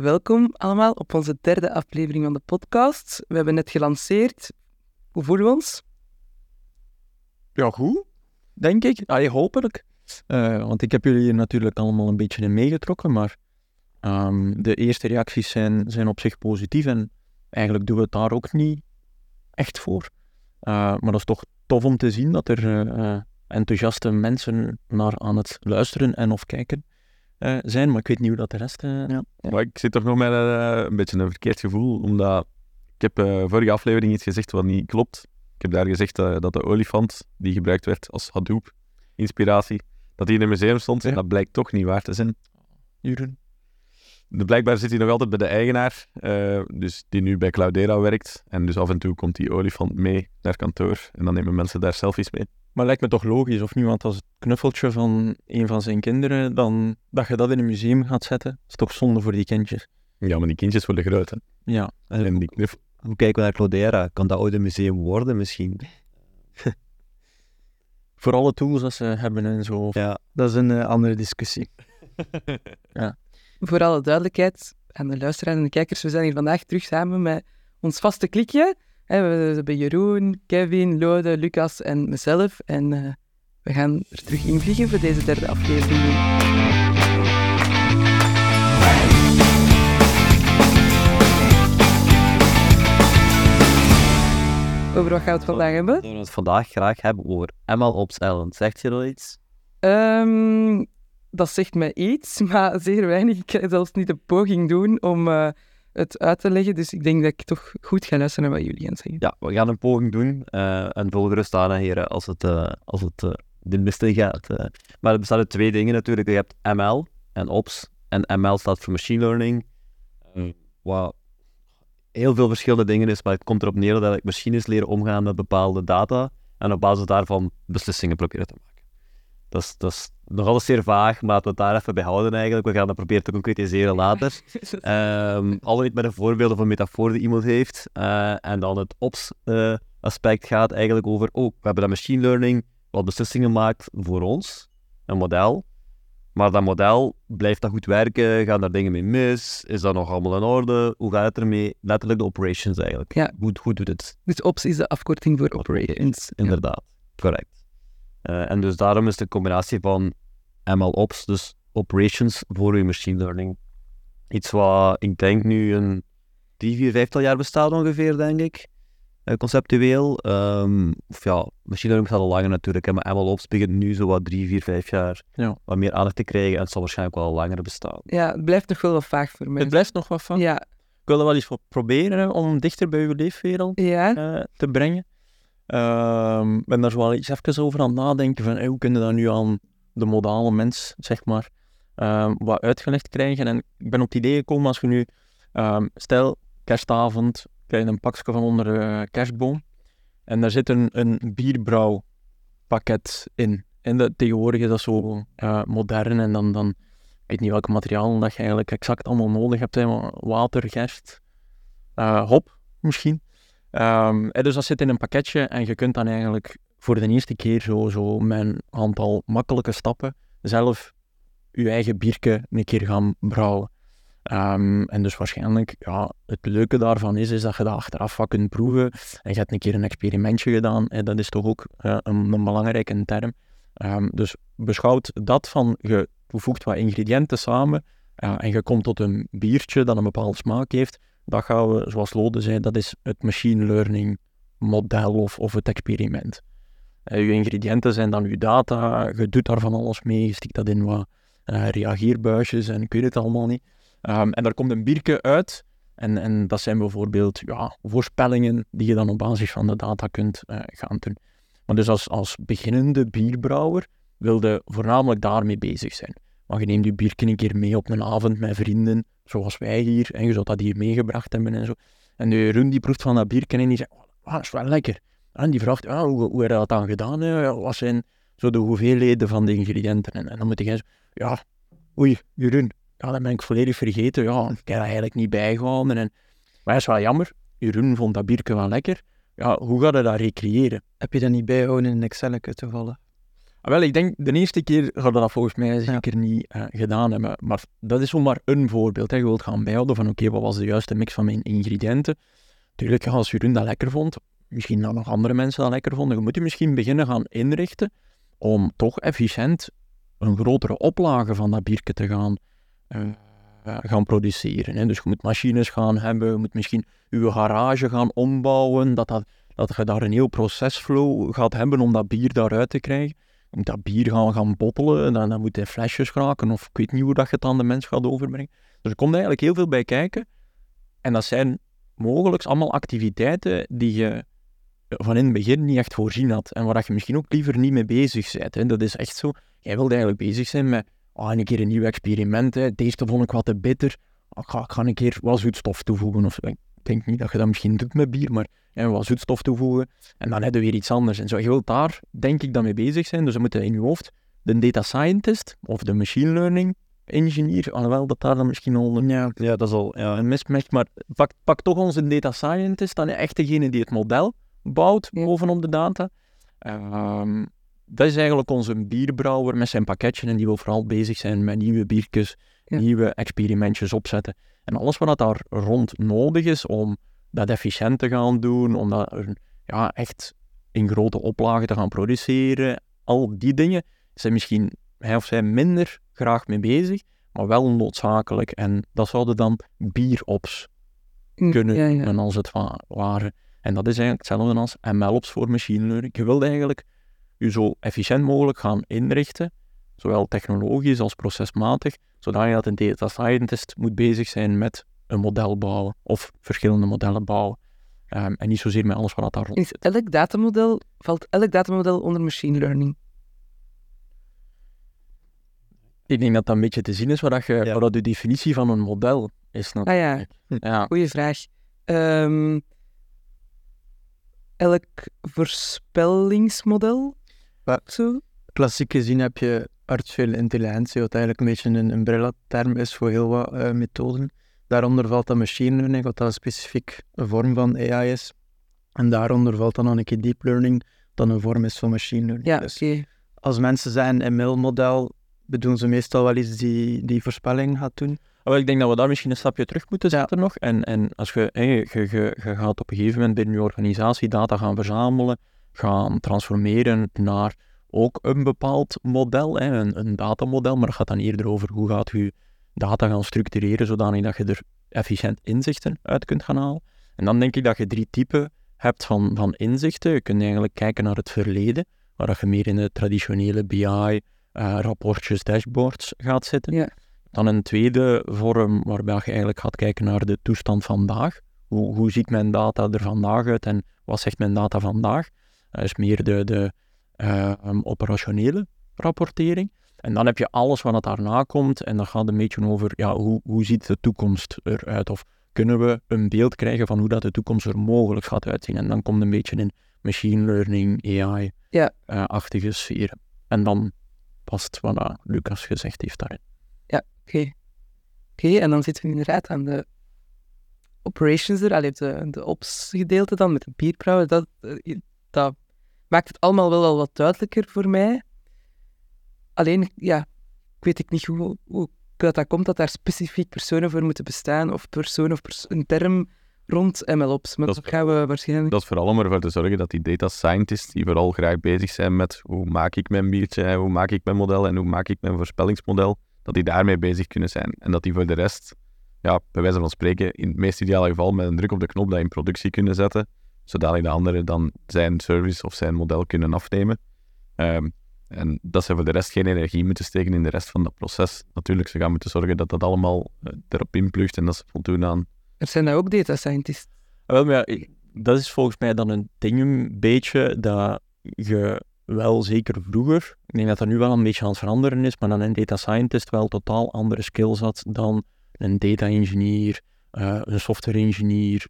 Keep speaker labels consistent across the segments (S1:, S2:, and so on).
S1: Welkom allemaal op onze derde aflevering van de podcast. We hebben net gelanceerd. Hoe voelen we ons?
S2: Ja, goed, denk ik. Hopelijk. Uh, want ik heb jullie hier natuurlijk allemaal een beetje in meegetrokken, maar um, de eerste reacties zijn, zijn op zich positief en eigenlijk doen we het daar ook niet echt voor. Uh, maar dat is toch tof om te zien dat er uh, enthousiaste mensen naar aan het luisteren en of kijken uh, zijn, maar ik weet niet hoe dat de rest... Uh, ja.
S3: Maar ik zit toch nog met uh, een beetje een verkeerd gevoel, omdat ik heb vorige aflevering iets gezegd wat niet klopt. Ik heb daar gezegd dat de olifant die gebruikt werd als Hadoop-inspiratie, dat die in een museum stond, en dat blijkt toch niet waar te zijn.
S2: Juren.
S3: Blijkbaar zit hij nog altijd bij de eigenaar, dus die nu bij Cloudera werkt. En dus af en toe komt die olifant mee naar kantoor en dan nemen mensen daar selfies mee.
S2: Maar lijkt me toch logisch, of niet? Want als het knuffeltje van een van zijn kinderen, dan dat je dat in een museum gaat zetten, is toch zonde voor die kindjes.
S3: Ja, maar die kindjes worden groot, hè?
S2: Ja.
S3: En die knuffel...
S4: Hoe kijken we naar Clodera? Kan dat ooit een museum worden, misschien?
S2: voor alle tools dat ze hebben en zo.
S4: Ja.
S2: Dat is een uh, andere discussie. ja.
S1: Voor alle duidelijkheid aan de luisteraars en de kijkers, we zijn hier vandaag terug samen met ons vaste klikje. We hebben Jeroen, Kevin, Lode, Lucas en mezelf. En uh, we gaan er terug invliegen voor deze derde aflevering. Over wat gaan we het vandaag hebben?
S4: We het vandaag graag hebben over MLOps Ellen. Zegt je dat iets?
S1: Um, dat zegt mij iets, maar zeer weinig. Ik ga zelfs niet de poging doen om... Uh, het uit te leggen. Dus ik denk dat ik toch goed ga luisteren naar wat jullie gaan zeggen.
S4: Ja, we gaan een poging doen. Uh, en volg gerust aan, heren, als het, uh, als het uh, de mist gaat. Maar er bestaan uit twee dingen natuurlijk. Je hebt ML en Ops. En ML staat voor Machine Learning. wat heel veel verschillende dingen is, maar het komt erop neer dat machines leren omgaan met bepaalde data en op basis daarvan beslissingen proberen te maken. Dat is, dat is nog alles zeer vaag, maar laten we het daar even bij houden eigenlijk. We gaan dat proberen te concretiseren later. um, al niet met een voorbeeld of een metafoor die iemand heeft. Uh, en dan het ops-aspect uh, gaat eigenlijk over, oh, we hebben dat machine learning wat beslissingen maakt voor ons, een model. Maar dat model, blijft dat goed werken? Gaan daar dingen mee mis? Is dat nog allemaal in orde? Hoe gaat het ermee? Letterlijk de operations eigenlijk.
S1: Ja.
S4: Hoe, hoe doet het?
S1: Dus ops is de afkorting voor operations.
S4: Inderdaad, ja. correct. Uh, en dus daarom is de combinatie van MLOps, dus operations voor je machine learning, iets wat ik denk nu een drie, vier, vijftal jaar bestaat ongeveer, denk ik. Uh, conceptueel. Um, of ja, machine learning bestaat al langer natuurlijk, hè, maar MLOps begint nu zo wat drie, vier, vijf jaar
S2: ja.
S4: wat meer aandacht te krijgen en het zal waarschijnlijk wel langer bestaan.
S1: Ja, het blijft nog wel wat vaag voor mij.
S2: Het blijft nog wat vaag?
S1: Ja.
S2: Ik wil er wel eens proberen om dichter bij uw leefwereld
S1: ja.
S2: uh, te brengen. Um, ben daar zo wel iets even over aan het nadenken van hoe kunnen we dat nu aan de modale mens, zeg maar, um, wat uitgelegd krijgen. En ik ben op het idee gekomen als je nu, um, stel, kerstavond, krijg je een pakje van onder de kerstboom en daar zit een, een bierbrouwpakket in. En tegenwoordig is dat zo uh, modern en dan, dan, weet niet welke materiaal dat je eigenlijk exact allemaal nodig hebt. Hè, water, gerst, uh, hop misschien. Um, dus dat zit in een pakketje en je kunt dan eigenlijk voor de eerste keer zo, zo met een aantal makkelijke stappen zelf je eigen bierke een keer gaan brouwen. Um, en dus waarschijnlijk, ja, het leuke daarvan is, is dat je dat achteraf wat kunt proeven. En je hebt een keer een experimentje gedaan. En dat is toch ook uh, een, een, belangrijke term. Um, dus beschouwt dat van, je voegt wat ingrediënten samen en je komt tot een biertje dat een bepaalde smaak heeft dat gaan we, zoals Lode zei, dat is het machine learning model of, of het experiment. Je ingrediënten zijn dan je data, je doet daar van alles mee, je stikt dat in wat uh, reageerbuisjes en ik weet het allemaal niet. Um, en daar komt een bierke uit en, en dat zijn bijvoorbeeld ja, voorspellingen die je dan op basis van de data kunt uh, gaan doen. Maar dus als, als beginnende bierbrouwer wilde voornamelijk daarmee bezig zijn. Maar je neemt je bierke een keer mee op een avond met vrienden, zoals wij hier, en je zou dat hier meegebracht hebben en zo. En de Jeroen die proeft van dat bierken en die zegt, oh, dat is wel lekker. En die vraagt, ah, hoe, hoe heb dat dan gedaan? Hè? Wat zijn zo de hoeveelheden van de ingrediënten? En, dan moet jij zo, ja, oei, Jeroen, ja, dat ben ik volledig vergeten. Ja, ik heb dat eigenlijk niet bijgehouden. En, maar dat is wel jammer. Jeroen vond dat bierke wel lekker. Ja, hoe ga je dat recreëren?
S5: Heb je dat niet bijgehouden in een Excel toevallig?
S2: Ah, Wel, ik denk de eerste keer gaan we dat volgens mij zeker niet eh, gedaan hebben. Maar dat is zomaar een voorbeeld. Hè. Je wilt gaan bijhouden van oké, wat was de juiste mix van mijn ingrediënten. Tuurlijk, als Jeroen dat lekker vond, misschien dat nog andere mensen dat lekker vonden, je moet je misschien beginnen gaan inrichten om toch efficiënt een grotere oplage van dat bierke te gaan, eh, eh, gaan produceren. Hè. Dus je moet machines gaan hebben, je moet misschien je garage gaan ombouwen, dat, dat, dat je daar een heel procesflow gaat hebben om dat bier daaruit te krijgen. Dat bier gaan, gaan bottelen, dan, dan moet hij flesjes raken, of ik weet niet hoe dat je het aan de mens gaat overbrengen. Dus er komt eigenlijk heel veel bij kijken. En dat zijn mogelijk allemaal activiteiten die je van in het begin niet echt voorzien had. En waar je misschien ook liever niet mee bezig bent. Hè. Dat is echt zo. Jij wilde eigenlijk bezig zijn met ah, een keer een nieuw experiment. Hè. Deze vond ik wat te bitter. Ah, ik, ga, ik ga een keer wat zoetstof toevoegen. Of, zo. Ik denk niet dat je dat misschien doet met bier, maar hè, wat zoetstof toevoegen. En dan heb je weer iets anders. En zo, je wilt daar, denk ik, dan mee bezig zijn. Dus dan moet je in je hoofd de data scientist of de machine learning engineer, alhoewel dat daar dan misschien al een,
S4: Ja, ja dat is al... Ja.
S2: een mismatch, maar pak, pak toch onze data scientist, dan echt degene die het model bouwt
S1: Ja.
S2: bovenop de data. Ehm, dat is eigenlijk onze bierbrouwer met zijn pakketje en die wil vooral bezig zijn met nieuwe biertjes,
S1: Ja.
S2: nieuwe experimentjes opzetten. En alles wat daar rond nodig is om dat efficiënt te gaan doen, om dat ja, echt in grote oplagen te gaan produceren, al die dingen zijn misschien hij of zij minder graag mee bezig, maar wel noodzakelijk. En dat zouden dan bierops
S1: Mm,
S2: kunnen
S1: ja,
S2: als het wa- ware. En dat is eigenlijk hetzelfde als MLOps voor machine learning. Je wilt eigenlijk je zo efficiënt mogelijk gaan inrichten, zowel technologisch als procesmatig, zodat je dat een data scientist moet bezig zijn met een model bouwen of verschillende modellen bouwen. Ehm, en niet zozeer met alles wat daar rond
S1: Is
S2: zit.
S1: elk datamodel, valt elk datamodel onder machine learning?
S2: Ik denk dat dat een beetje te zien is wat, dat je,
S4: Ja.
S2: wat dat de definitie van een model is.
S1: Ah ja,
S2: natuurlijk. ja.
S1: goeie vraag. Ehm, elk voorspellingsmodel? Zo?
S5: Klassiek gezien heb je artificiële intelligentie, wat eigenlijk een beetje een umbrella-term is voor heel wat eh, methoden. Daaronder valt dan machine learning, wat dan specifiek een vorm van AI is. En daaronder valt dan nog een keer deep learning, dat een vorm is van machine learning.
S1: Ja,
S5: Dus
S1: oké.
S5: als mensen een ML-model, bedoelen ze meestal wel iets die, die voorspelling gaat doen.
S2: Wel, ik denk dat we daar misschien een stapje terug moeten zetten nog. En, en als je, hè, je, je, je gaat op een gegeven moment binnen je organisatie data gaan verzamelen, gaan transformeren naar ook een bepaald model, hè, een, een datamodel, maar dat gaat dan eerder over hoe gaat je data gaan structureren, zodanig dat je er efficiënt inzichten uit kunt gaan halen. En dan denk ik dat je drie typen hebt van, van inzichten. Je kunt eigenlijk kijken naar het verleden, waar je meer in de traditionele BI, eh, rapportjes, dashboards gaat zitten.
S1: Ja.
S2: Dan een tweede vorm waarbij je eigenlijk gaat kijken naar de toestand vandaag. Hoe, hoe ziet mijn data er vandaag uit en wat zegt mijn data vandaag? Dat is meer de, de um, operationele rapportering. En dan heb je alles wat daarna komt en dan gaat een beetje over ja, hoe, hoe ziet de toekomst eruit? Of kunnen we een beeld krijgen van hoe dat de toekomst er mogelijk gaat uitzien? En dan komt een beetje in machine learning,
S1: Ja.
S2: AI-achtige sferen. En dan past wat dat Lucas gezegd heeft daarin.
S1: Oké. Oké, en dan zitten we inderdaad aan de operations er, allee, de, de ops gedeelte dan met de bierbrouwen. Dat, eh, dat maakt het allemaal wel al wat duidelijker voor mij. Alleen, ja, ik weet ik niet hoe, hoe dat, dat komt dat daar specifiek personen voor moeten bestaan, of persoon of pers- een term rond MLOps. Maar
S3: Dat
S1: gaan we waarschijnlijk...
S3: Dat is vooral om ervoor te zorgen dat die data scientists, die vooral graag bezig zijn met hoe maak ik mijn biertje, hoe maak ik mijn model en hoe maak ik mijn voorspellingsmodel, dat die daarmee bezig kunnen zijn. En dat die voor de rest, ja, bij wijze van spreken, in het meest ideale geval met een druk op de knop dat in productie kunnen zetten, zodat de anderen dan zijn service of zijn model kunnen afnemen. Ehm, en dat ze voor de rest geen energie moeten steken in de rest van dat proces. Natuurlijk, ze gaan moeten zorgen dat dat allemaal eh, erop inplugt en dat ze voldoen aan
S1: Er zijn daar ook data scientists.
S2: Ah, Wel, maar ja, dat is volgens mij dan een ding een beetje dat je wel zeker vroeger, ik denk dat dat nu wel een beetje aan het veranderen is, maar dan een data scientist wel totaal andere skills had dan een data engineer, eh, een software engineer,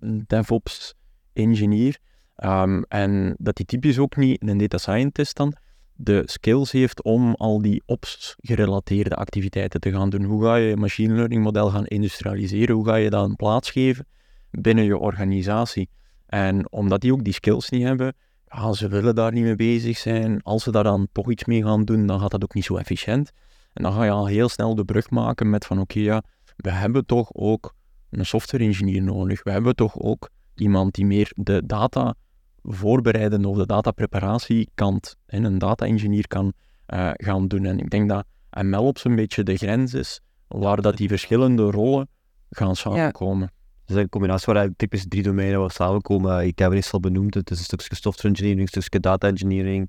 S2: een DevOps engineer. Ehm, en dat die typisch ook niet, een data scientist dan, de skills heeft om al die ops-gerelateerde activiteiten te gaan doen. Hoe ga je je machine learning model gaan industrialiseren? Hoe ga je dat een plaats geven binnen je organisatie? En omdat die ook die skills niet hebben, ja, ze willen daar niet mee bezig zijn. Als ze daar dan toch iets mee gaan doen, dan gaat dat ook niet zo efficiënt. En dan ga je al heel snel de brug maken met van oké, ja, we hebben toch ook een software engineer nodig. We hebben toch ook iemand die meer de data voorbereiden of de datapreparatiekant en een data engineer kan eh, gaan doen. En ik denk dat ML op zo'n beetje de grens is waar dat die verschillende rollen gaan samenkomen.
S4: Het is een combinatie waar typisch drie domeinen wat samenkomen. Ik heb het eens al benoemd. Het is een stukje software engineering, een stukje data engineering, een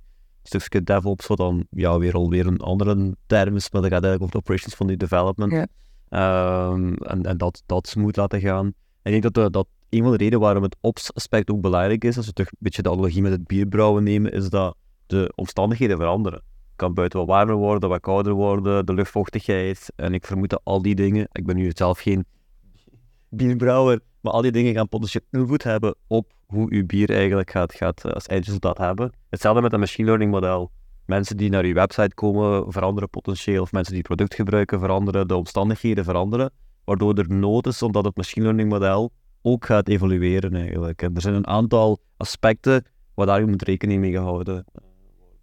S4: stukje DevOps, wat dan ja, weer alweer een andere term is, maar dat gaat eigenlijk over de operations van die development.
S1: Ja.
S4: Ehm, en en dat, dat smooth laten gaan. En ik denk dat, de- dat een van de redenen waarom het ops-aspect ook belangrijk is, als we toch een beetje de analogie met het bierbrouwen nemen, is dat de omstandigheden veranderen. Het kan buiten wat warmer worden, wat kouder worden, de luchtvochtigheid. En ik vermoed dat al die dingen, ik ben nu zelf geen bierbrouwer, maar al die dingen gaan potentieel invloed hebben op hoe uw bier eigenlijk gaat, gaat eh, als eindresultaat hebben. Hetzelfde met een machine learning model. Mensen die naar uw website komen veranderen potentieel, of mensen die het product gebruiken veranderen, de omstandigheden veranderen, waardoor er nood is omdat het machine learning model ook gaat evolueren eigenlijk. En er zijn een aantal aspecten waar daar je moet rekening mee gehouden.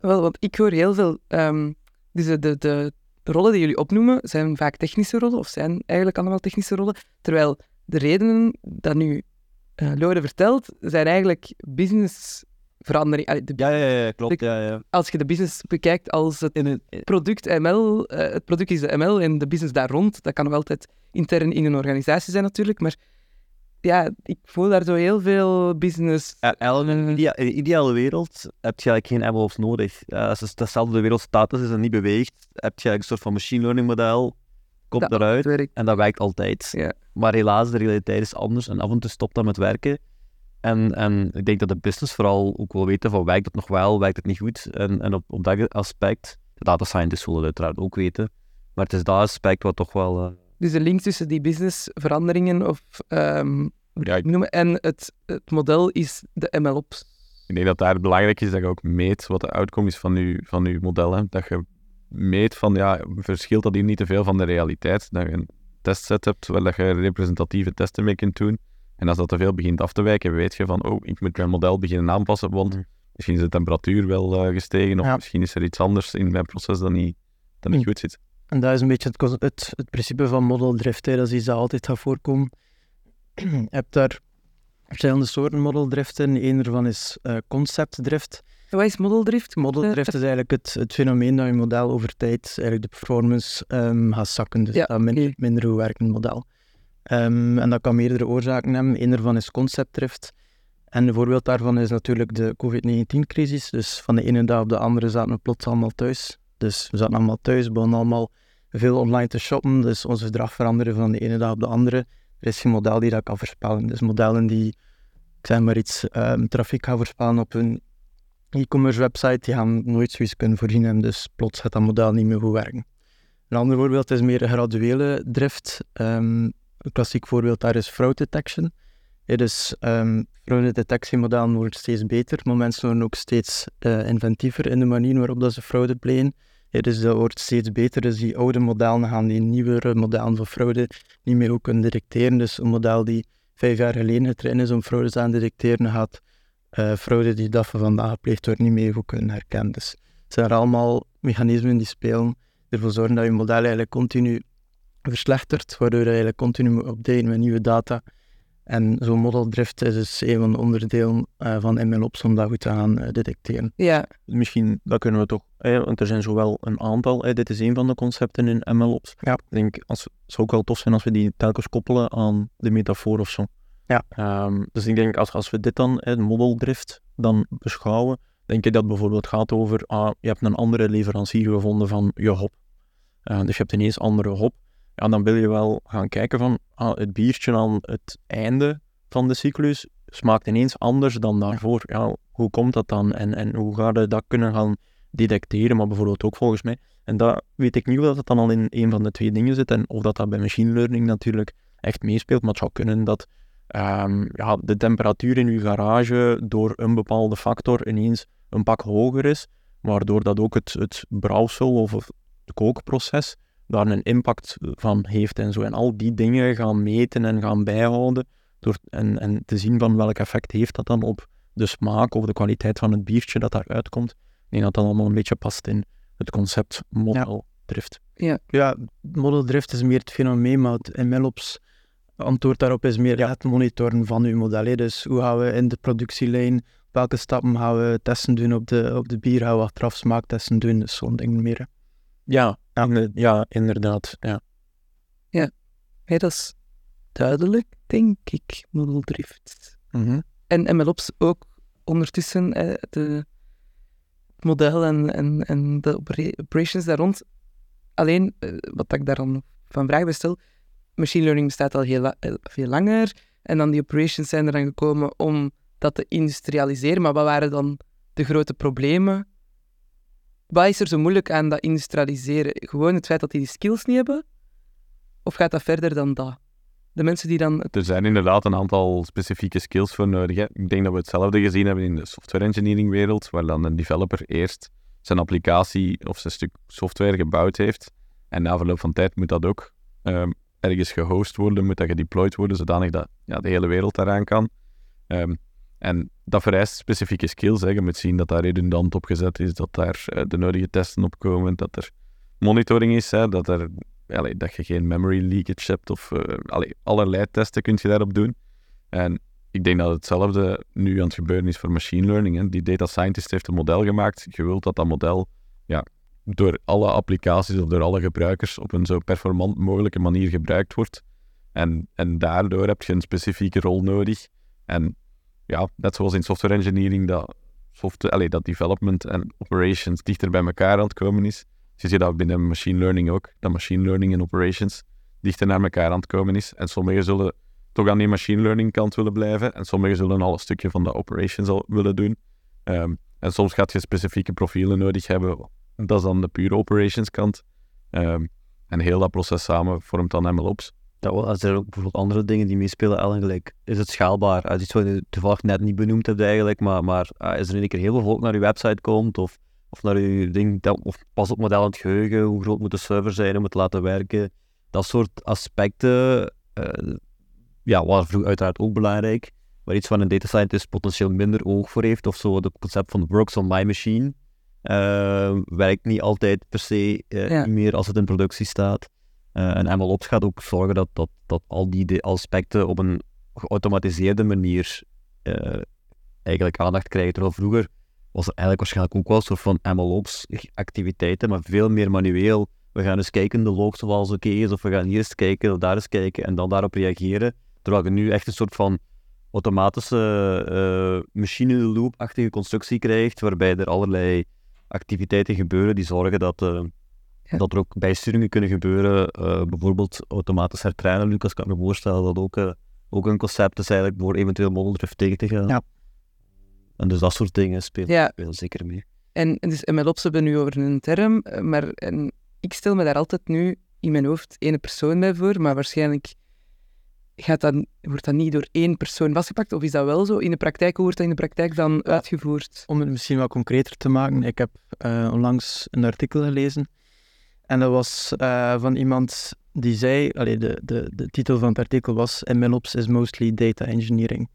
S1: Wel, want ik hoor heel veel... ehm, dus de, de, de rollen die jullie opnoemen zijn vaak technische rollen, of zijn eigenlijk allemaal technische rollen, terwijl de redenen dat nu eh Lode vertelt, zijn eigenlijk businessverandering. Allee, de-
S4: Ja, ja, ja, klopt.
S1: De-
S4: Ja, ja.
S1: Als je de business bekijkt als het
S4: In een,
S1: product ML, eh, het product is de ML en de business daar rond, dat kan nog altijd intern in een organisatie zijn natuurlijk, maar ja, ik voel daar zo heel veel business...
S4: In een idea- in een ideale wereld heb je eigenlijk geen MLOps nodig. Als het hetzelfde de wereld status is en niet beweegt, heb je een soort van machine learning model, komt
S1: dat
S4: eruit
S1: werkt.
S4: en dat werkt altijd.
S1: Ja.
S4: Maar helaas, de realiteit is anders en af en toe stopt dat met werken. En, en ik denk dat de business vooral ook wil weten van werkt het nog wel, werkt het niet goed. En, en op, op dat aspect, de data scientists zullen het uiteraard ook weten, maar het is dat aspect wat toch wel... eh,
S1: Dus de link tussen die businessveranderingen of, ehm,
S3: Ja, ik,
S1: noemen, en het, het model is de MLOps.
S3: ik denk dat daar belangrijk is dat je ook meet wat de outcome is van je, van je model. Hè. Dat je meet van, ja, verschilt dat hier niet te veel van de realiteit? Dat je een testset hebt waar dat je representatieve testen mee kunt doen. En als dat te veel begint af te wijken, weet je van, oh, ik moet mijn model beginnen aanpassen, want
S4: Mhm.
S3: misschien is de temperatuur wel eh, gestegen, of
S5: Ja.
S3: misschien is er iets anders in mijn proces dat niet, dat niet
S5: Mm.
S3: goed zit.
S5: En dat is een beetje het, het, het principe van model drift. Hè. Dat is iets dat altijd gaat voorkomen. je hebt daar verschillende soorten model driften. Eén ervan is eh concept drift.
S1: Wat is modeldrift?
S5: Model
S1: Eh,
S5: drift is eigenlijk het, het fenomeen dat je model over tijd eigenlijk de performance ehm, gaat zakken. Dus
S1: Ja,
S5: dat minder, minder goed werkend model. Ehm, en dat kan meerdere oorzaken hebben. Eén daarvan is concept drift. En een voorbeeld daarvan is natuurlijk de COVID-19-crisis. Dus van de ene dag op de andere zaten we plots allemaal thuis. Dus we zaten allemaal thuis, begonnen allemaal veel online te shoppen. Dus ons gedrag veranderde van de ene dag op de andere. Er is geen model die dat kan voorspellen. Dus modellen die, ik zeg maar iets, ehm, trafiek gaan voorspellen op hun e-commerce website, die gaan nooit zoiets kunnen voorzien en dus plots gaat dat model niet meer goed werken. Een ander voorbeeld is meer een graduele drift. Ehm, een klassiek voorbeeld daar is fraud detection. Ja, dus um, fraudedetectiemodellen worden steeds beter, maar mensen worden ook steeds eh, inventiever in de manier waarop dat ze fraude plegen. Ja, dus dat wordt steeds beter, dus die oude modellen gaan die nieuwere modellen van fraude niet meer goed kunnen detecteren. Dus een model die vijf jaar geleden getraind is om fraudes aan te detecteren, gaat eh, fraude die dat van vandaag gepleegd wordt niet meer goed kunnen herkennen. Dus het zijn er allemaal mechanismen die spelen, die ervoor zorgen dat je model eigenlijk continu verslechtert, waardoor je eigenlijk continu moet updaten met nieuwe data. En zo'n model drift is dus een van de onderdelen uh, van MLOps om dat goed te gaan uh, detecteren.
S1: Ja.
S2: Misschien, dat kunnen we toch, eh, want er zijn zowel een aantal, eh, dit is een van de concepten in MLOps.
S5: Ja.
S2: Ik denk, als, het zou ook wel tof zijn als we die telkens koppelen aan de metafoor of zo.
S5: Ja.
S2: Um, dus ik denk, als, als we dit dan, eh, modeldrift, dan beschouwen, denk ik dat het bijvoorbeeld gaat over, ah, je hebt een andere leverancier gevonden van je hop. Uh, dus je hebt ineens andere hop. Ja, dan wil je wel gaan kijken van, ah, het biertje aan het einde van de cyclus smaakt ineens anders dan daarvoor. Ja, hoe komt dat dan? En, en hoe ga je dat kunnen gaan detecteren? Maar bijvoorbeeld ook volgens mij. En dat weet ik niet of dat het dan al in een van de twee dingen zit. En of dat dat bij machine learning natuurlijk echt meespeelt. Maar het zou kunnen dat um, ja, de temperatuur in je garage door een bepaalde factor ineens een pak hoger is. Waardoor dat ook het, het brouwsel of het kookproces daar een impact van heeft en zo. En al die dingen gaan meten en gaan bijhouden door, en, en te zien van welk effect heeft dat dan op de smaak of de kwaliteit van het biertje dat daaruit komt. Ik denk dat dat allemaal een beetje past in het concept model drift.
S5: Ja, model drift is meer het fenomeen, maar het MLOps antwoord daarop is meer ja, het monitoren van uw model. hè. Dus hoe gaan we in de productielijn, welke stappen gaan we testen doen op de, op de bier, gaan we achteraf smaaktesten doen, dus zo'n ding meer. hè.
S2: Ja, ja, ja inderdaad. Ja.
S1: Nee, dat is duidelijk, denk ik, Model Drift.
S2: Mhm.
S1: En MLOps ook ondertussen, eh, de, het model en, en, en de opera- operations daar rond. Alleen, eh, wat ik daar dan van vraag bestel, machine learning bestaat al heel, eh, veel langer. En dan die operations zijn er dan gekomen om dat te industrialiseren. Maar wat waren dan de grote problemen? Wat is er zo moeilijk aan dat industrialiseren? Gewoon het feit dat die skills niet hebben? Of gaat dat verder dan dat? De mensen die dan...
S3: Er zijn inderdaad een aantal specifieke skills voor nodig. Hè. Ik denk dat we hetzelfde gezien hebben in de software engineering wereld, waar dan een developer eerst zijn applicatie of zijn stuk software gebouwd heeft. En na verloop van tijd moet dat ook ehm, ergens gehost worden, moet dat gedeployed worden, zodanig dat ja, de hele wereld daaraan kan. Ehm, en dat vereist specifieke skills. Je moet zien dat daar redundant op gezet is, dat daar eh, de nodige testen op komen, dat er monitoring is, hè, dat, er, dat je geen memory leakage hebt of eh, allerlei testen kun je daarop doen. En ik denk dat hetzelfde nu aan het gebeuren is voor machine learning. Hè. Die data scientist heeft een model gemaakt. Je wilt dat dat model ja, door alle applicaties of door alle gebruikers op een zo performant mogelijke manier gebruikt wordt. En, en daardoor heb je een specifieke rol nodig. En ja, net zoals in software engineering, dat, software, allee, dat development en operations dichter bij elkaar aan het komen is. Je ziet dat binnen machine learning ook, dat machine learning en operations dichter naar elkaar aan het komen is. En sommigen zullen toch aan die machine learning kant willen blijven. En sommigen zullen al een stukje van de operations al willen doen. Ehm, en soms gaat je specifieke profielen nodig hebben. Dat is dan de pure operations kant. Ehm, en heel dat proces samen vormt dan MLOps.
S4: Ja, er zijn ook bijvoorbeeld andere dingen die meespelen. Ellen, gelijk, is het schaalbaar? Dat is iets wat je toevallig net niet benoemd hebt eigenlijk, maar, maar ah, is er in één keer heel veel volk naar je website komt of, of naar je ding, dat, of pas op model aan het geheugen, hoe groot moet de server zijn om het te laten werken? Dat soort aspecten, eh, ja, waren vroeger uiteraard ook belangrijk, waar iets van een data scientist potentieel minder oog voor heeft, of zo het concept van works on my machine. eh, werkt niet altijd per se eh,
S1: Ja.
S4: meer als het in productie staat. Eh, en MLOps gaat ook zorgen dat, dat, dat al die aspecten op een geautomatiseerde manier eh, eigenlijk aandacht krijgen. Terwijl vroeger was er eigenlijk waarschijnlijk ook wel een soort van MLOps-activiteiten, maar veel meer manueel. We gaan eens kijken de log zoals oké is, of we gaan hier eens kijken, of daar eens kijken, en dan daarop reageren. Terwijl je nu echt een soort van automatische eh machine-loop-achtige constructie krijgt, waarbij er allerlei activiteiten gebeuren die zorgen dat,
S1: Ja.
S4: dat er ook bijsturingen kunnen gebeuren. eh, bijvoorbeeld automatisch hertrainen. Lucas kan me voorstellen dat ook, eh, ook een concept is eigenlijk voor eventueel modeldrift tegen te gaan.
S5: Ja.
S4: En dus dat soort dingen spelen
S1: Ja,
S4: spelen zeker mee.
S1: En dus MLOps hebben we nu over een term, eh, maar en ik stel me daar altijd nu in mijn hoofd één persoon bij voor, maar waarschijnlijk gaat dat, wordt dat niet door één persoon vastgepakt, of is dat wel zo? In de praktijk, hoe wordt dat in de praktijk dan uitgevoerd?
S5: Om het misschien wat concreter te maken, ik heb eh, onlangs een artikel gelezen. En dat was eh, van iemand die zei, allee, de, de, de titel van het artikel was MLOps is mostly data engineering.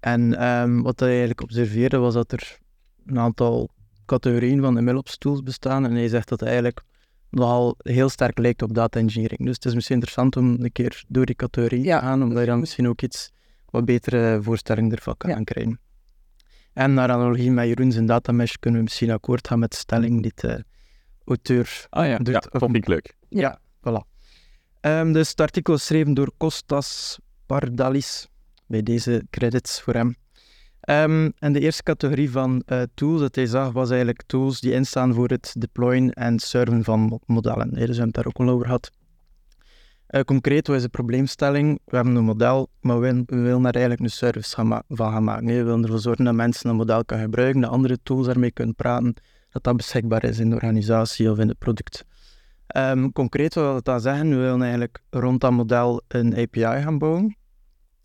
S5: En ehm, wat hij eigenlijk observeerde was dat er een aantal categorieën van MLOps tools bestaan. En hij zegt dat het eigenlijk nogal heel sterk lijkt op data engineering. Dus het is misschien interessant om een keer door die categorie
S1: Ja.
S5: te gaan, omdat je dan misschien ook iets wat betere voorstelling ervan kan
S1: Ja.
S5: krijgen. En naar analogie met Jeroen zijn datamesh kunnen we misschien akkoord gaan met de stelling die de auteur
S3: Ah ja,
S5: doet.
S3: ja vond ik leuk.
S5: Ja, voilà. Ehm, dus het artikel is geschreven door Kostas Pardalis. Bij deze credits voor hem. Ehm, en de eerste categorie van eh, tools dat hij zag, was eigenlijk tools die instaan voor het deployen en serven van mo- modellen. Dus we hebben het daar ook al over gehad. Eh, concreet, wat is de probleemstelling? We hebben een model, maar we, willen- we willen daar eigenlijk een service gaan van gaan maken. We willen ervoor zorgen dat mensen een model kunnen gebruiken, dat andere tools daarmee kunnen praten, dat dat beschikbaar is in de organisatie of in het product. Ehm, concreet wat dat dan zeggen? We willen eigenlijk rond dat model een API gaan bouwen,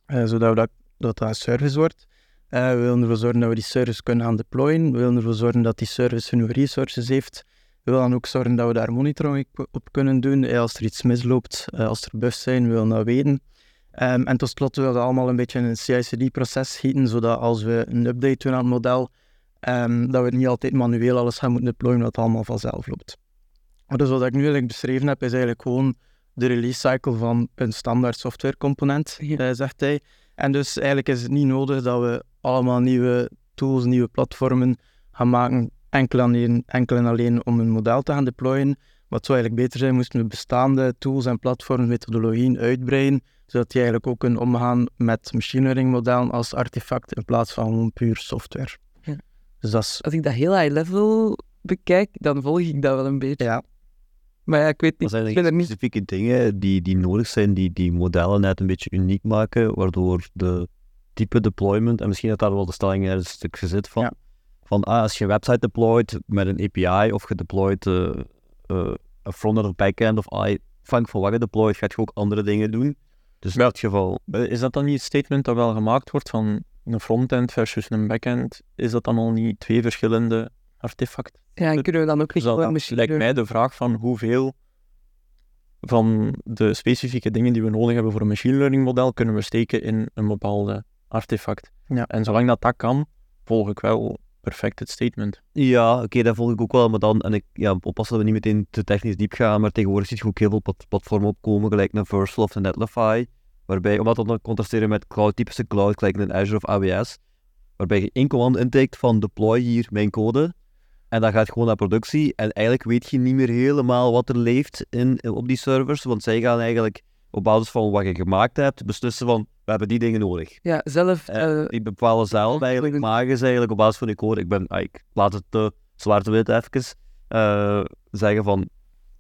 S5: eh, zodat dat, dat, een service wordt. Eh, we willen ervoor zorgen dat we die service kunnen gaan deployen. We willen ervoor zorgen dat die service genoeg resources heeft. We willen ook zorgen dat we daar monitoring op- kunnen doen. Eh, als er iets misloopt, als er bugs zijn, we willen dat weten. Ehm, en tot slot willen we dat allemaal een beetje in een CI/CD-proces schieten, zodat als we een update doen aan het model, ehm, dat we niet altijd manueel alles gaan moeten deployen, dat het allemaal vanzelf loopt. Maar dus wat ik nu eigenlijk beschreven heb, is eigenlijk gewoon de release cycle van een standaard softwarecomponent,
S1: Ja.
S5: eh, zegt hij. En dus eigenlijk is het niet nodig dat we allemaal nieuwe tools, nieuwe platformen gaan maken, enkel, alleen, enkel en alleen om een model te gaan deployen. Het zou eigenlijk beter zijn, moesten we bestaande tools en platforms, methodologieën uitbreiden, zodat die eigenlijk ook kunnen omgaan met machine learning modellen als artefact in plaats van gewoon puur software. Dus dat is...
S1: Als ik dat heel high level bekijk, dan volg ik dat wel een beetje.
S5: Ja.
S1: Maar ja, ik weet niet.
S4: zijn
S1: Ik
S4: er
S1: er niet...
S4: specifieke dingen die, die nodig zijn, die die modellen net een beetje uniek maken, waardoor de type deployment, en misschien dat daar wel de stelling er een stukje zit van,
S5: Ja.
S4: van ah, als je een website deployt met een API of je deployt eh, eh, een frontend of backend of ah, afhankelijk van wat je deployt, gaat je ook andere dingen doen. Dus in dat geval,
S2: Is dat dan niet het statement dat wel gemaakt wordt van een frontend versus een backend? Is dat dan al niet twee verschillende artefacten?
S1: Ja, en kunnen we dan ook
S2: Dus
S1: niet
S2: dat
S1: machine
S2: lijkt mij de vraag van hoeveel van de specifieke dingen die we nodig hebben voor een machine learning model kunnen we steken in een bepaalde artefact.
S5: Ja.
S2: En zolang dat dat kan, volg ik wel perfect het statement.
S4: Ja, oké, dat volg ik ook wel, maar dan, en ik ja, oppassen dat we niet meteen te technisch diep gaan, maar tegenwoordig zie je ook heel veel plat- platformen opkomen, gelijk een Versal of Netlify, waarbij, omdat dat dan contrasteren met cloud, typische cloud, gelijk een Azure of AWS, waarbij je één command intikt van deploy hier mijn code, en dat gaat gewoon naar productie, en eigenlijk weet je niet meer helemaal wat er leeft in, op die servers, want zij gaan eigenlijk op basis van wat je gemaakt hebt, beslissen van, we hebben die dingen nodig.
S1: Ja, zelf...
S4: Eh,
S1: eh,
S4: die bepalen zelf eigenlijk, maken ze eigenlijk op basis van die code. Ik ben, ah, ik laat het uh, zwart-wit even eh, zeggen van,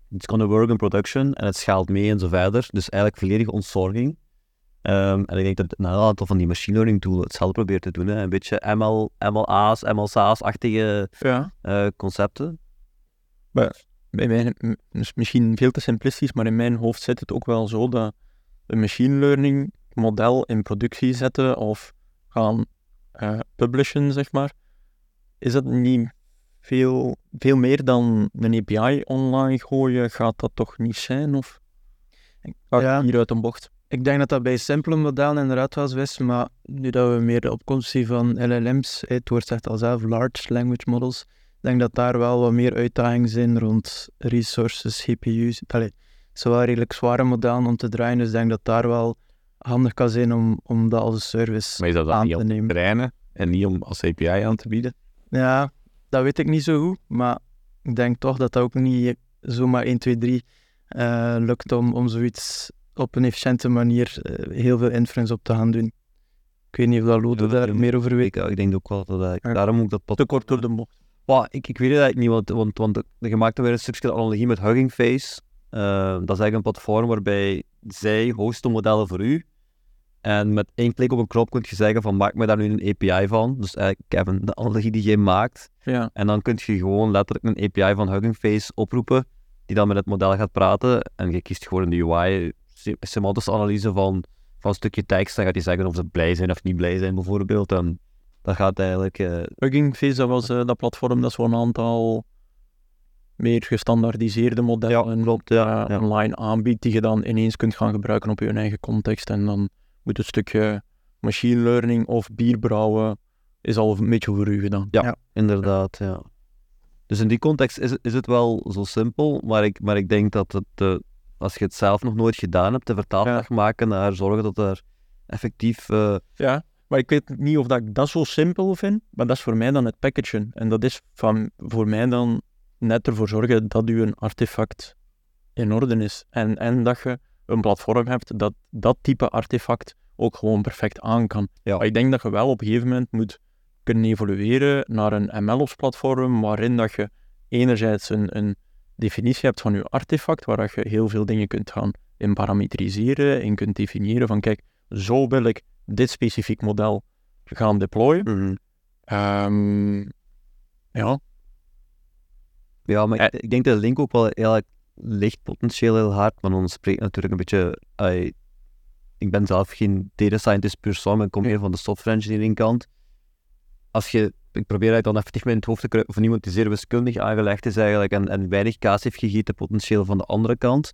S4: it's gonna work in production en het schaalt mee en zo verder. Dus eigenlijk volledige ontzorging. Ehm, en ik denk dat een aantal van die machine learning tools hetzelfde probeert te doen. Hè. Een beetje ML, MLA's, MLSA's-achtige
S2: Ja.
S4: eh, concepten.
S2: Bij mij, m- dus misschien veel te simplistisch, maar in mijn hoofd zit het ook wel zo dat een machine learning model in productie zetten of gaan eh, publishen, zeg maar, is dat niet veel, veel meer dan een API online gooien? Gaat dat toch niet zijn? Of ga ik
S5: Ja.
S2: hier uit een bocht?
S5: Ik denk dat dat bij simpele modellen inderdaad zo is, maar nu dat we meer de opkomst zien van LLM's, het woord zegt al zelf, large language models, ik denk dat daar wel wat meer uitdagingen zijn rond resources, GPU's. Allee, het zijn wel redelijk zware modellen om te draaien, dus ik denk dat daar wel handig kan zijn om, om dat als een service
S3: Maar is dat dan
S5: aan te
S3: om te
S5: nemen.
S3: trainen en niet om als API aan te bieden?
S5: Ja, dat weet ik niet zo goed, maar ik denk toch dat dat ook niet zomaar 1, 2, 3 eh, lukt om, om zoiets op een efficiënte manier eh, heel veel inference op te gaan doen. Ik weet niet of dat Lode
S4: Ja,
S5: daar meer over weet.
S4: Ik, ik denk ook wel dat.
S5: Ja.
S4: Daarom ook dat
S2: Te kort door de bocht.
S4: Ik, ik weet het eigenlijk niet, want, want, want de, gemaakte weer een stukje analogie met Hugging Face. Eh, dat is eigenlijk een platform waarbij zij hosten modellen voor u. En met één klik op een knop kun je zeggen van maak me daar nu een API van. Dus eigenlijk Kevin, de analogie die jij maakt.
S2: Ja.
S4: En dan kun je gewoon letterlijk een API van Hugging Face oproepen, die dan met het model gaat praten. En je kiest gewoon in de UI semantische analyse van, van een stukje tekst. Dan gaat hij zeggen of ze blij zijn of niet blij zijn bijvoorbeeld. En dat gaat eigenlijk... eh,
S2: Hugging Face, dat was eh, dat platform dat zo'n aantal meer gestandaardiseerde modellen
S4: klopt, ja,
S2: eh,
S4: ja.
S2: online aanbiedt, die je dan ineens kunt gaan gebruiken op je eigen context. En dan moet het stukje machine learning of bierbrouwen is al een beetje voor u gedaan.
S4: Ja,
S5: Ja.
S4: inderdaad, ja. Dus in die context is, het- is het wel zo simpel, maar ik, maar ik denk dat het, eh, als je het zelf nog nooit gedaan hebt, de vertaalslag maken naar zorgen dat er effectief... eh,
S2: Ja, maar ik weet niet of dat ik dat zo simpel vind, maar dat is voor mij dan het packagen. En dat is van, voor mij dan net ervoor zorgen dat je een artefact in orde is. En, en dat je een platform hebt dat dat type artefact ook gewoon perfect aan kan.
S4: Ja.
S2: Maar ik denk dat je wel op een gegeven moment moet kunnen evolueren naar een MLOps-platform waarin dat je enerzijds een, een definitie hebt van je artefact, waar je heel veel dingen kunt gaan in parametriseren en kunt definiëren van kijk, zo wil ik dit specifiek model gaan deployen. Ehm, ja,
S4: Ja, maar ik, ik denk dat de link ook wel heel erg ligt potentieel heel hard, maar dan spreekt natuurlijk een beetje... ik ben zelf geen data scientist sang, maar ik kom meer van de software engineering kant. Als je... Ik probeer eigenlijk dan effectief mee in het hoofd te kruipen van iemand die zeer wiskundig aangelegd is eigenlijk en, en weinig kaas heeft gegeten potentieel van de andere kant.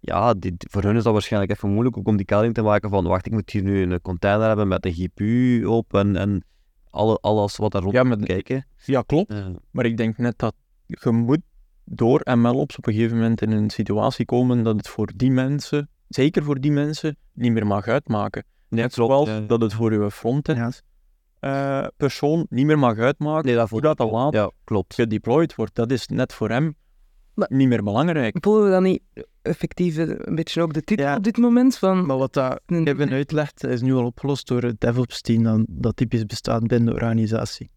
S4: ja, die, voor hun is dat waarschijnlijk even moeilijk ook om die kadering te maken van, wacht, ik moet hier nu een container hebben met een GPU op en, en alle, alles wat daar rond
S5: Ja, maar-
S4: moet kijken.
S5: Ja, klopt.
S4: Eh,
S5: Maar ik denk net dat je moet door MLOps op een gegeven moment in een situatie komen dat het voor die mensen, zeker voor die mensen, niet meer mag uitmaken. Net
S4: klopt,
S5: zoals
S4: ja.
S5: dat het voor uw frontend eh, persoon niet meer mag uitmaken
S4: nee, dat
S5: hoe dat al later
S4: Ja, klopt.
S5: gedeployed wordt. Dat is net voor hem
S1: Maar-
S5: niet meer belangrijk.
S1: Voelen we dan niet effectief een beetje ook de titel
S5: Ja.
S1: op dit moment? Van,
S5: Maar wat dat Kevin uitlegt, is nu al opgelost door het DevOps-team dat, dat typisch bestaat binnen de organisatie.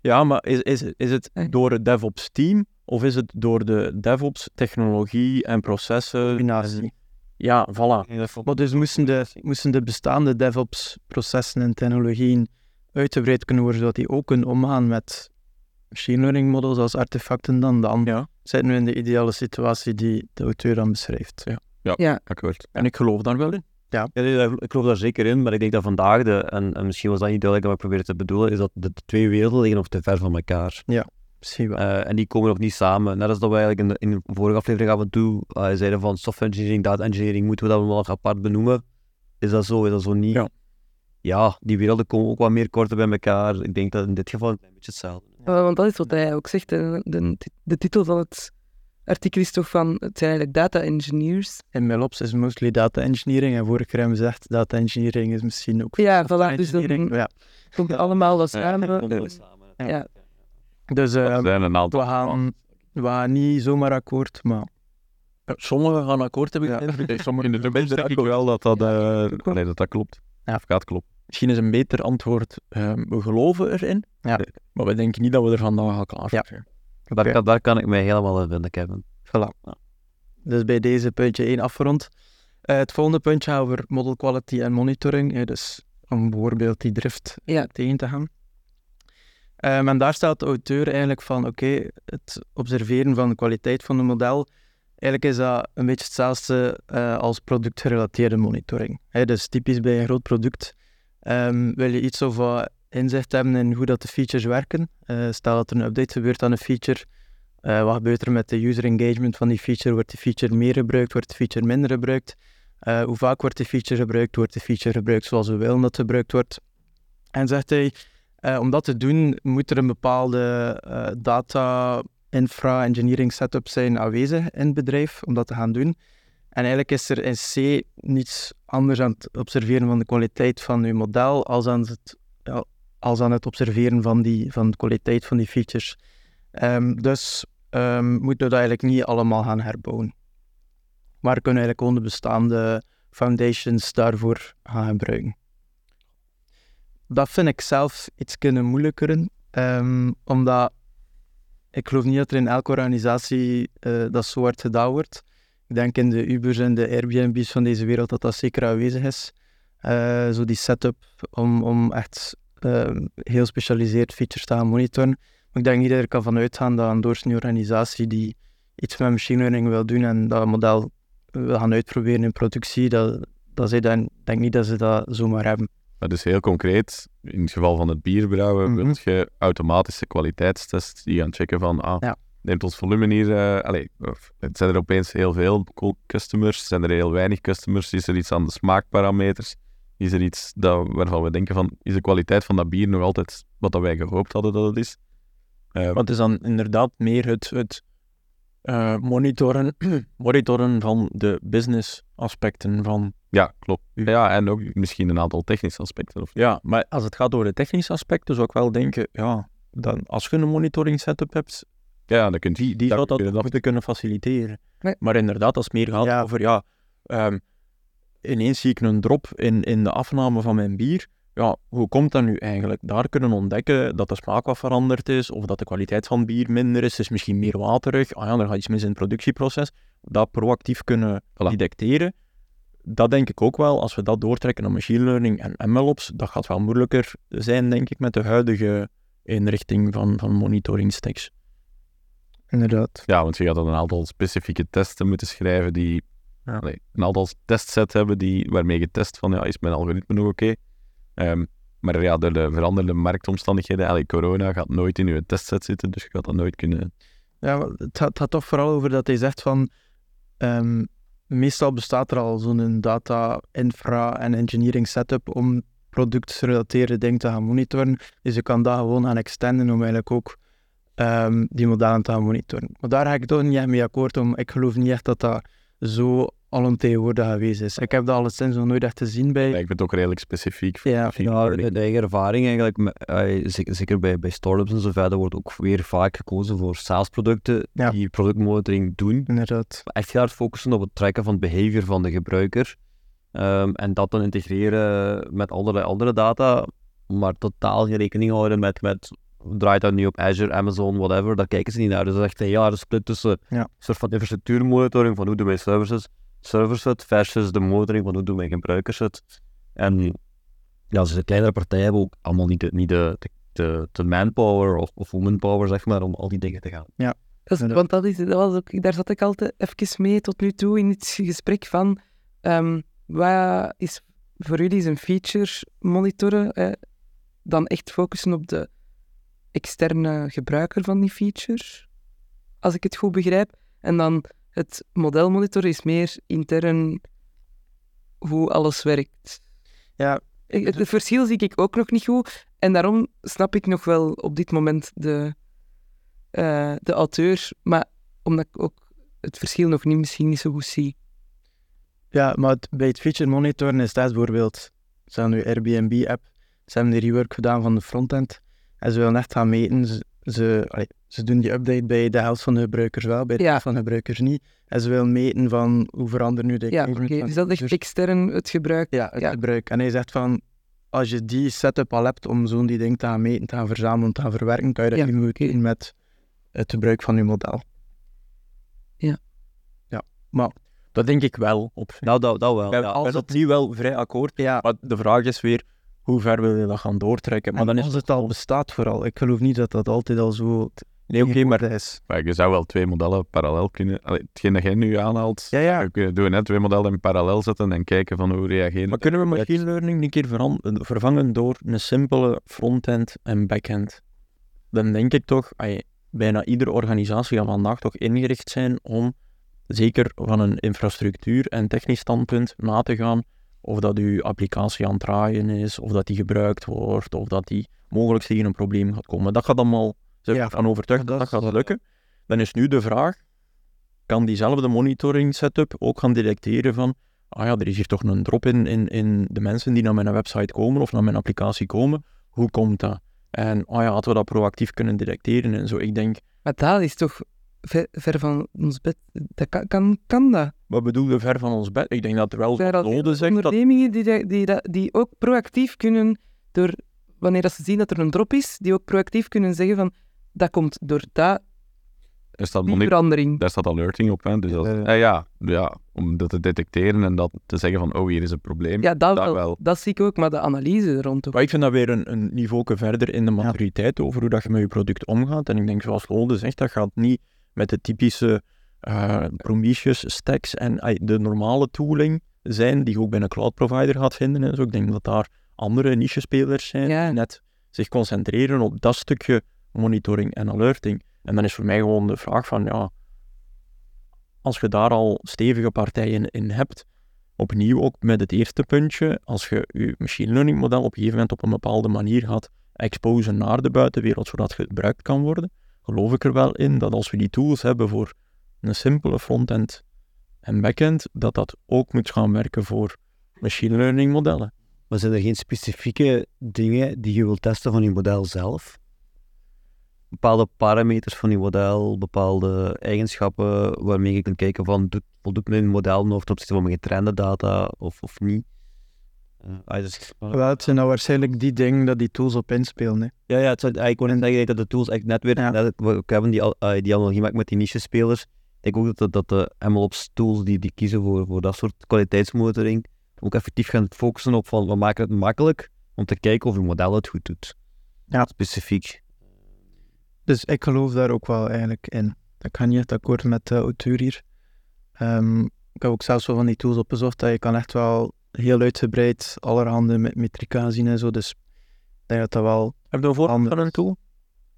S5: Ja, maar is, is, is het door het DevOps-team of is het door de DevOps-technologie en processen?
S2: Combinatie.
S5: Ja, voilà.
S4: Nee,
S5: Maar dus moesten de, moesten de bestaande DevOps-processen en technologieën uitgebreid kunnen worden, zodat die ook kunnen omgaan met machine learning models als artefacten dan, dan
S2: Ja.
S5: zitten we in de ideale situatie die de auteur dan beschrijft. Ja.
S1: ja,
S3: Akkoord.
S5: En ik geloof daar wel in.
S4: Ja, ik geloof daar zeker in, maar ik denk dat vandaag, de, en, en misschien was dat niet duidelijk wat ik probeerde te bedoelen, is dat de twee werelden liggen nog te ver van elkaar.
S5: Misschien wel.
S4: Eh, en die komen nog niet samen. Net als dat we eigenlijk in de, in de vorige aflevering af en toe eh, zeiden van software engineering, data engineering, moeten we dat wel nog apart benoemen? Is dat zo? Is dat zo niet?
S5: Ja.
S4: Ja, die werelden komen ook wat meer korter bij elkaar. Ik denk dat in dit geval een klein beetje hetzelfde. is.
S1: Eh, want dat is wat hij ook zegt. De, de, de titel van het artikel is toch van, het zijn eigenlijk data engineers.
S5: In MLOps is mostly data engineering en hebben we gezegd data engineering is misschien ook
S1: Ja, voilà, dus dan-
S5: engineering. ja.
S1: Komt allemaal dat
S3: Ja.
S1: samen.
S4: Komt wel samen.
S1: Ja.
S5: Dus eh,
S3: zijn een aantal.
S5: we, gaan, we gaan niet zomaar akkoord, maar
S2: Ja, Sommigen gaan akkoord hebben.
S5: Ja.
S3: In de toekomst denk ik wel dat dat, eh, nee, dat, dat klopt.
S5: Ja.
S3: Of gaat kloppen.
S5: Misschien is een beter antwoord, ehm, we geloven erin, Ja.
S2: Maar we denken niet dat we er vandaag al klaar
S5: Ja.
S2: zijn.
S4: Daar, kan, daar kan ik mij helemaal in vinden, Kevin.
S5: Voilà. Dus bij deze puntje 1 afgerond. Eh, het volgende puntje gaat over model quality en monitoring. eh, dus om bijvoorbeeld die drift eh,
S1: Ja.
S5: tegen te gaan. Ehm, en daar staat de auteur eigenlijk van, oké, het observeren van de kwaliteit van een model, eigenlijk is dat een beetje hetzelfde eh, als productgerelateerde monitoring. Hè, dus typisch bij een groot product ehm, wil je iets wat inzicht hebben in hoe dat de features werken. Eh, stel dat er een update gebeurt aan een feature, eh, wat gebeurt er met de user engagement van die feature? Wordt die feature meer gebruikt? Wordt de feature minder gebruikt? Eh, hoe vaak wordt die feature gebruikt? Wordt de feature gebruikt zoals we willen dat het gebruikt wordt? En zegt hij, om dat te doen moet er een bepaalde data infra engineering setup zijn aanwezig in het bedrijf om dat te gaan doen. En eigenlijk is er in C niets anders aan het observeren van de kwaliteit van uw model als aan het, ja, als het observeren van, die, van de kwaliteit van die features. Ehm, dus ehm, moeten we dat eigenlijk niet allemaal gaan herbouwen. Maar kunnen eigenlijk gewoon de bestaande foundations daarvoor gaan gebruiken. Dat vind ik zelf iets kunnen moeilijker, ehm, omdat ik geloof niet dat er in elke organisatie eh, dat zo hard gedaan wordt. Ik denk in de Ubers en de Airbnb's van deze wereld dat dat zeker aanwezig is. Eh, zo die setup om, om echt ehm, heel gespecialiseerd features te gaan monitoren. Maar ik denk niet dat ik kan vanuit gaan dat een doorsnee organisatie die iets met machine learning wil doen en dat model wil gaan uitproberen in productie, dat, dat zij dan, denk niet dat ze dat zomaar hebben.
S3: Maar dus heel concreet, in het geval van het bierbrouwen,
S5: Mhm.
S3: wil je automatische kwaliteitstests die gaan checken van, ah,
S5: Ja.
S3: Neemt ons volume hier, eh allee, of, het zijn er opeens heel veel co- customers, zijn er heel weinig customers, is er iets aan de smaakparameters, is er iets dat, waarvan we denken van, is de kwaliteit van dat bier nog altijd wat dat wij gehoopt hadden dat het is? Eh,
S2: Maar het is dan inderdaad meer het, het eh, monitoren, monitoren van de business aspecten van...
S3: ja, klopt. Ja, en ook misschien een aantal technische aspecten. Of,
S2: Ja, maar als het gaat over de technische aspecten, zou ik wel denken, ja, dan, als je een monitoring setup hebt,
S3: ja, dan kunt
S2: die, die zou dat
S3: kun je dat-
S2: moeten kunnen faciliteren.
S1: Nee.
S2: Maar inderdaad, als het meer gaat
S5: Ja.
S2: over, ja, ehm, ineens zie ik een drop in, in de afname van mijn bier. Ja, hoe komt dat nu eigenlijk? Daar kunnen ontdekken dat de smaak wat veranderd is, of dat de kwaliteit van het bier minder is, is misschien meer waterig. Ah ja, er gaat iets mis in het productieproces. Dat proactief kunnen
S3: Voilà.
S2: detecteren. Dat denk ik ook wel, als we dat doortrekken naar machine learning en MLOps, dat gaat wel moeilijker zijn, denk ik, met de huidige inrichting van, van monitoringstacks.
S5: Inderdaad.
S3: Ja, want je gaat dan een aantal specifieke testen moeten schrijven die
S2: Ja.
S3: een aantal testset hebben die, waarmee je test van ja, is mijn algoritme nog oké? Ehm, maar ja, door de veranderde marktomstandigheden, allee, corona gaat nooit in je testset zitten, dus je gaat dat nooit kunnen...
S5: Ja, het gaat, het gaat toch vooral over dat hij zegt van... ehm, meestal bestaat er al zo'n data, infra en engineering setup om productgerelateerde dingen te gaan monitoren. Dus je kan dat gewoon gaan extenden om eigenlijk ook ehm, die modellen te gaan monitoren. Maar daar ga ik toch niet echt mee akkoord om. Ik geloof niet echt dat dat zo alomtegenwoordig geweest is. Ik heb dat alleszins nog nooit echt gezien bij...
S3: Lijkt me toch redelijk specifiek. voor
S5: Ja,
S4: Ja, de, de eigen ervaring eigenlijk, zeker, bij, bij startups en zo verder, wordt ook weer vaak gekozen voor SaaS-producten
S5: Ja.
S4: die productmonitoring doen.
S5: Inderdaad.
S4: Echt heel hard focussen op het trekken van het behavior van de gebruiker. Ehm, en dat dan integreren met allerlei andere data, maar totaal geen rekening houden met, met draait dat nu op Azure, Amazon, whatever, daar kijken ze niet naar. Dus dat is echt een heel harde split tussen
S5: Ja.
S4: een soort van infrastructuurmonitoring van hoe doen mijn services, servers het, versus de monitoring van hoe doen mijn gebruikers het. En ja, dus de kleinere partijen hebben ook allemaal niet de, niet de, de, de, de manpower of, of womanpower, zeg maar, om al die dingen te gaan.
S1: Dat is-
S5: Ja,
S1: want dat, is, dat was ook, daar zat ik altijd even mee tot nu toe in het gesprek van ehm, wat is voor jullie een feature monitoren, hè? dan echt focussen op de externe gebruiker van die feature, als ik het goed begrijp. En dan het model monitoren is meer intern hoe alles werkt.
S5: Ja,
S1: Het het verschil zie ik ook nog niet goed. En daarom snap ik nog wel op dit moment de, eh, de auteur. Maar omdat ik ook het verschil nog niet, misschien niet zo goed zie.
S5: Ja, maar het- bij het feature monitoren is dat bijvoorbeeld, ze hebben nu Airbnb-app, ze hebben de rework gedaan van de frontend en ze willen echt gaan meten. Ze, ze, allee, ze doen die update bij de helft van de gebruikers wel, bij de
S1: Ja.
S5: helft van de gebruikers niet. En ze willen meten van hoe verandert nu de
S1: Ja, oké. Dus dat is echt
S5: users.
S1: extern het gebruik.
S5: Ja, het
S1: ja.
S5: gebruik. En hij zegt van, als je die setup al hebt om zo'n die ding te gaan meten, te gaan verzamelen, te gaan verwerken, kan je dat
S1: Ja,
S5: niet meer doen met het gebruik van je model.
S1: Ja.
S5: Ja, maar
S2: Dat denk ik wel. Op zich.
S4: Nou, dat, dat wel.
S2: Ik ben,
S4: ja.
S2: ben opnieuw wel vrij akkoord.
S5: ja,
S2: Maar de vraag is weer, hoe ver wil je dat gaan doortrekken? Maar dan is
S5: als het al bestaat vooral. Ik geloof niet dat dat altijd al zo
S2: Nee, oké, maar
S5: is.
S3: Maar je zou wel twee modellen parallel kunnen... Allee, hetgeen dat jij nu aanhaalt,
S5: Ja, ja.
S3: we kunnen doen, hè, twee modellen in parallel zetten en kijken van hoe reageren.
S2: Maar kunnen we machine learning een keer vervangen door een simpele frontend en backend? Dan denk ik toch, ay, bijna iedere organisatie gaat vandaag toch ingericht zijn om, zeker van een infrastructuur en technisch standpunt, na te gaan of dat uw applicatie aan het draaien is, of dat die gebruikt wordt, of dat die mogelijk tegen een probleem gaat komen. Dat gaat allemaal, zijn
S5: Ja,
S2: ervan overtuigd dat
S5: dat
S2: gaat lukken. Dan is nu de vraag, kan diezelfde monitoring setup ook gaan detecteren van ah ja, er is hier toch een drop in, in, in de mensen die naar mijn website komen of naar mijn applicatie komen. Hoe komt dat? En ah ja, hadden we dat proactief kunnen detecteren en zo. Ik denk,
S1: Maar dat is toch ver, ver van ons bed. Dat kan, kan, kan dat?
S2: wat bedoel je ver van ons bed? Ik denk dat er wel noden zijn. Dat,
S1: ondernemingen die, dat- die, dat- die ook proactief kunnen, door, wanneer dat ze zien dat er een drop is, die ook proactief kunnen zeggen van dat komt door dat,
S3: Er staat,
S1: die verandering.
S3: daar staat alerting op. Hè, dus dat,
S5: Ja.
S3: eh, ja, ja, om dat te detecteren en dat te zeggen van, oh, hier is een probleem.
S1: Ja, dat,
S3: dat
S1: wel. Dat zie ik ook, maar de analyse er rond ook.
S2: maar ik vind dat weer een, een niveau verder in de maturiteit over hoe dat je met je product omgaat. En ik denk, zoals Lode zegt, dat gaat niet met de typische eh, Prometheus stacks en de normale tooling zijn die je ook bij een cloud provider gaat vinden. En zo. Ik denk dat daar andere niche-spelers zijn
S1: Ja.
S2: die net zich concentreren op dat stukje monitoring en alerting. En dan is voor mij gewoon de vraag van, ja, als je daar al stevige partijen in hebt, opnieuw ook met het eerste puntje, als je je machine learning model op een gegeven moment op een bepaalde manier gaat exposen naar de buitenwereld, zodat het gebruikt kan worden, geloof ik er wel in dat als we die tools hebben voor een simpele frontend en backend, dat dat ook moet gaan werken voor machine learning modellen.
S4: Maar zijn er geen specifieke dingen die je wilt testen van je model zelf? Bepaalde parameters van je model, bepaalde eigenschappen waarmee je kunt kijken van doet, voldoet mijn model nog ten opzichte van mijn getrainde data of, of niet? Eh, ah, dus-
S5: Wel, het zijn nou waarschijnlijk die dingen dat die tools op inspelen. Hè.
S4: Ja, ja, het zou, ik kon net zeggen dat de tools echt net weer,
S5: Ja.
S4: net, we hebben die, al- ah, die analogie maakt met die niche-spelers. Ik denk ook dat, dat de MLOps tools die, die kiezen voor, voor dat soort kwaliteitsmonitoring, ook effectief gaan focussen op van, we maken het makkelijk om te kijken of je model het goed doet.
S5: Ja.
S4: Specifiek.
S5: Dus ik geloof daar ook wel eigenlijk in. Ik ga niet echt akkoord met de auteur hier. Ehm, ik heb ook zelfs wel van die tools opgezocht dat je kan echt wel heel uitgebreid allerhande met metrica zien en zo. Dus ik denk dat dat wel...
S2: Heb je een voorbeeld van een tool?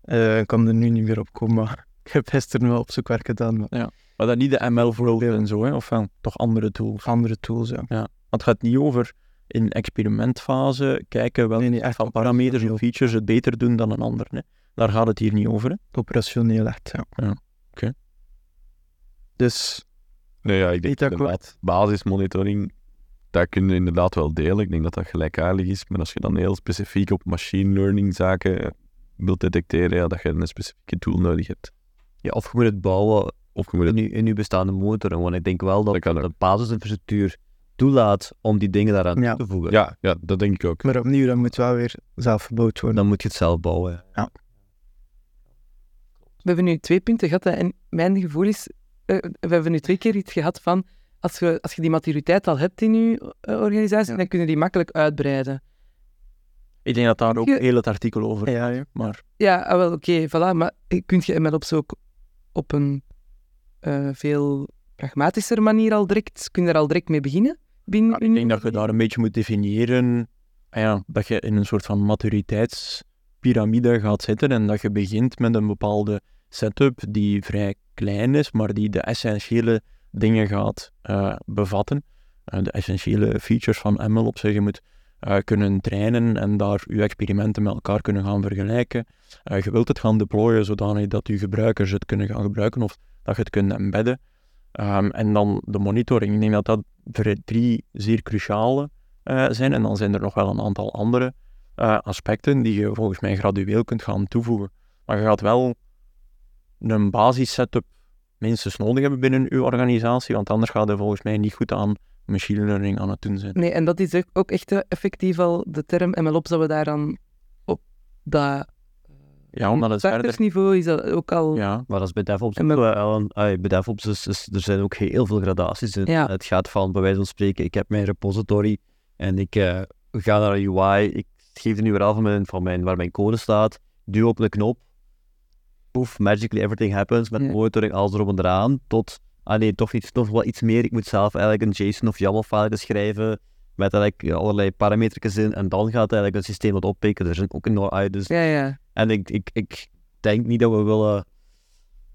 S5: eh, ik kan er nu niet meer op komen, maar ik heb gisteren wel op zoek werk gedaan. Maar,
S2: Ja. Maar dat niet de ML flows en zo, hè? of wel? Toch andere tools?
S5: Andere tools, ja.
S2: Want het gaat niet over in experimentfase kijken welke
S5: Nee, nee, echt
S2: van parameters of features het beter doen dan een ander. Hè? Daar gaat het hier niet over. Hè?
S5: Operationeel echt, ja.
S2: Ja, oké.
S5: Dus,
S3: Nee, ja, ik denk
S5: Data
S3: inderdaad, basismonitoring, dat kun je inderdaad wel delen. Ik denk dat dat gelijkaardig is. Maar als je dan heel specifiek op machine learning zaken wilt detecteren, ja, dat je een specifieke tool nodig hebt.
S4: Ja, of je moet het bouwen
S3: Of je moet
S4: in
S3: het...
S4: je, in je bestaande motor. Want ik denk wel dat de basisinfrastructuur toelaat om die dingen daaraan
S5: Ja.
S4: toe te voegen.
S3: Ja, ja, dat denk ik ook.
S5: maar opnieuw, dat moet wel weer zelf verbouwd worden.
S4: Dan moet je het zelf bouwen.
S1: We hebben nu twee punten gehad hè, en mijn gevoel is, eh, we hebben nu twee keer iets gehad van, als je, als je die maturiteit al hebt in je eh, organisatie,
S5: Ja.
S1: dan kun je die makkelijk uitbreiden.
S2: Ik denk dat daar ook
S1: Je-
S2: heel het artikel over
S5: Ja, ja.
S2: Maar
S1: Ja, ah, wel, oké, voilà, maar kun je MLOps ook op een eh, veel pragmatischer manier al direct, kun je daar al direct mee beginnen? Binnen
S2: Ja, ik denk dat je daar een beetje moet definiëren ah ja, dat je in een soort van maturiteitspyramide gaat zitten en dat je begint met een bepaalde setup die vrij klein is, maar die de essentiële dingen gaat eh, bevatten. Eh, de essentiële features van MLOps. Je moet eh, kunnen trainen en daar je experimenten met elkaar kunnen gaan vergelijken. Je wilt het gaan deployen zodanig dat je gebruikers het kunnen gaan gebruiken of dat je het kunt embedden. Ehm, en dan de monitoring. Ik denk dat dat drie zeer cruciale zijn. En dan zijn er nog wel een aantal andere aspecten die je volgens mij gradueel kunt gaan toevoegen. Maar je gaat wel een basis setup minstens nodig hebben binnen je organisatie, want anders gaat je volgens mij niet goed aan machine learning aan het doen zijn.
S1: Nee, en dat is ook- echt eh, effectief al de term MLOps, dat we daar dan op dat
S2: Ja, omdat het verder...
S1: startersniveau is dat ook al...
S2: Ja,
S4: Maar dat is bij DevOps ook wel bij is, is- er zijn ook heel veel gradaties in.
S1: Ja.
S4: Het gaat van, bij wijze van spreken, ik heb mijn repository en ik eh, ga naar een UI, ik geef een URL van mijn, van mijn, waar mijn code staat, duw op een knop, poef, magically everything happens, met
S1: Ja.
S4: monitoring, alles erop en eraan, tot, ah nee, toch, iets, toch wel iets meer, ik moet zelf eigenlijk een JSON of YAML-file schrijven, met eigenlijk allerlei parameters in, en dan gaat eigenlijk een systeem dat oppikken. Er zijn ook enorm uit, dus
S1: Ja, ja.
S4: en ik, ik, ik denk niet dat we willen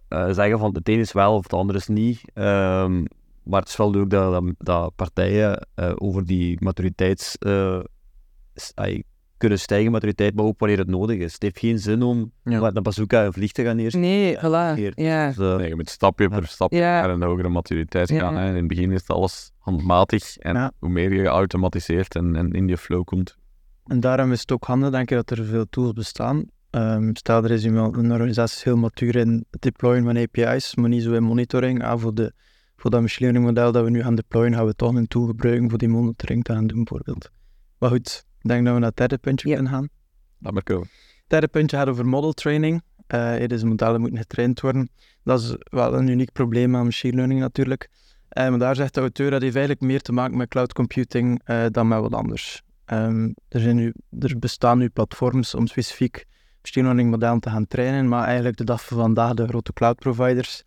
S4: eh, zeggen van het een is wel of het andere is niet. Ehm, maar het is wel leuk dat, dat, dat partijen eh, over die maturiteits... eh, kunnen stijgen, maturiteit, maar ook wanneer het nodig is. Het heeft geen zin om
S2: Ja.
S4: met een bazooka een vlieg te gaan neerzetten.
S1: Nee, voilà. Ja.
S4: Dus, eh,
S3: Nee, je moet stapje per stapje
S1: Ja.
S3: naar een hogere maturiteit
S1: Ja.
S3: gaan. Hè. In het begin is het alles handmatig. En
S5: Ja.
S3: hoe meer je geautomatiseerd en, en in die flow komt.
S5: En daarom is het ook handig, denk ik, dat er veel tools bestaan. Ehm, stel, er is iemand, een organisatie is heel matuur in het deployen van API's, maar niet zo in monitoring. Ah, voor, de, voor dat machine learning model dat we nu gaan deployen, gaan we toch een tool gebruiken voor die monitoring te gaan doen, bijvoorbeeld. Maar goed, denk dat we naar het derde puntje
S1: Ja.
S5: kunnen gaan.
S3: Laat maar komen.
S5: Het derde puntje gaat over model training. Eh deze modellen moeten getraind worden. Dat is wel een uniek probleem aan machine learning natuurlijk. Eh, maar daar zegt de auteur dat heeft eigenlijk meer te maken met cloud computing eh, dan met wat anders. Ehm, er, zijn nu, er bestaan nu platforms om specifiek machine learning modellen te gaan trainen, maar eigenlijk de dag van vandaag de grote cloud providers,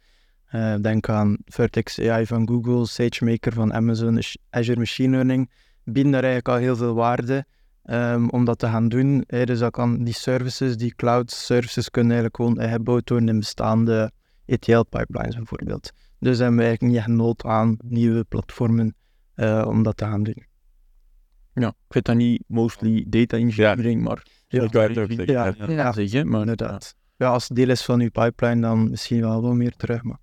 S5: eh, denk aan Vertex AI van Google, SageMaker van Amazon, Azure Machine Learning, bieden daar eigenlijk al heel veel waarde Ehm, om dat te gaan doen. hè. dus dat kan die services, die cloud services, kunnen eigenlijk gewoon eh, gebouwd worden in bestaande ETL-pipelines bijvoorbeeld. Dus hebben we eigenlijk niet echt nood aan nieuwe platformen eh, om dat te gaan doen.
S2: ja, ik vind dat niet mostly data engineering, maar...
S5: Ja,
S3: zeggen.
S5: ja,
S3: Ja.
S5: ja,
S1: Ja.
S2: zeg je, maar...
S5: inderdaad. Ja, als het deel is van uw pipeline, dan misschien wel wat meer terug. Maar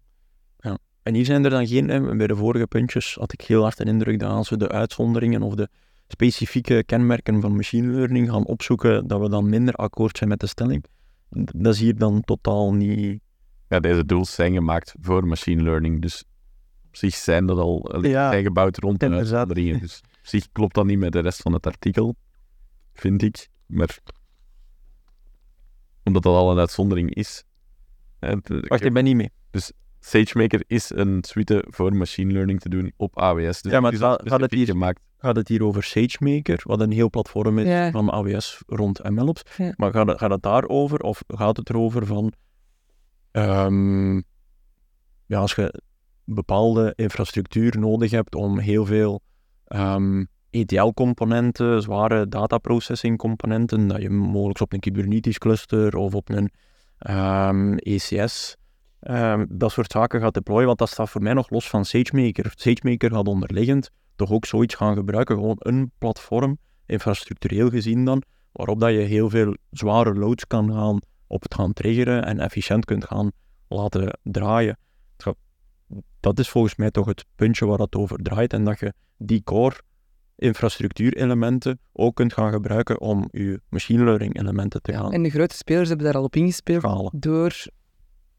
S2: En hier zijn er dan geen, bij de vorige puntjes had ik heel hard de indruk dat als we de uitzonderingen of de specifieke kenmerken van machine learning gaan opzoeken, dat we dan minder akkoord zijn met de stelling. Dat is hier dan totaal niet...
S3: Ja, deze tools zijn gemaakt voor machine learning. Dus op zich zijn dat al
S5: Ja,
S3: zijn gebouwd rond de uitzonderingen. Dus op zich klopt dat niet met de rest van het artikel, vind ik. Maar omdat dat al een uitzondering is. het-
S2: Wacht, ik ben niet mee.
S3: SageMaker is een suite voor machine learning te doen op AWS. Dus
S2: Ja, maar
S3: het is
S2: gaat- het hier-
S3: gemaakt.
S2: Gaat het hier over SageMaker, wat een heel platform is
S1: Ja.
S2: van AWS rond MLOps.
S1: Ja.
S2: Maar gaat het, gaat het daarover of gaat het erover van... ehm, ja, als je bepaalde infrastructuur nodig hebt om heel veel ehm, ETL-componenten, zware dataprocessing-componenten, dat je mogelijk op een Kubernetes-cluster of op een ehm, ECS ehm, dat soort zaken gaat deployen, want dat staat voor mij nog los van SageMaker. SageMaker gaat onderliggend toch ook zoiets gaan gebruiken, gewoon een platform, infrastructureel gezien dan, waarop dat je heel veel zware loads kan gaan op het gaan triggeren en efficiënt kunt gaan laten draaien. Dat is volgens mij toch het puntje waar het over draait en dat je die core infrastructuurelementen ook kunt gaan gebruiken om je machine learning elementen te gaan
S1: En de grote spelers hebben daar al op ingespeeld door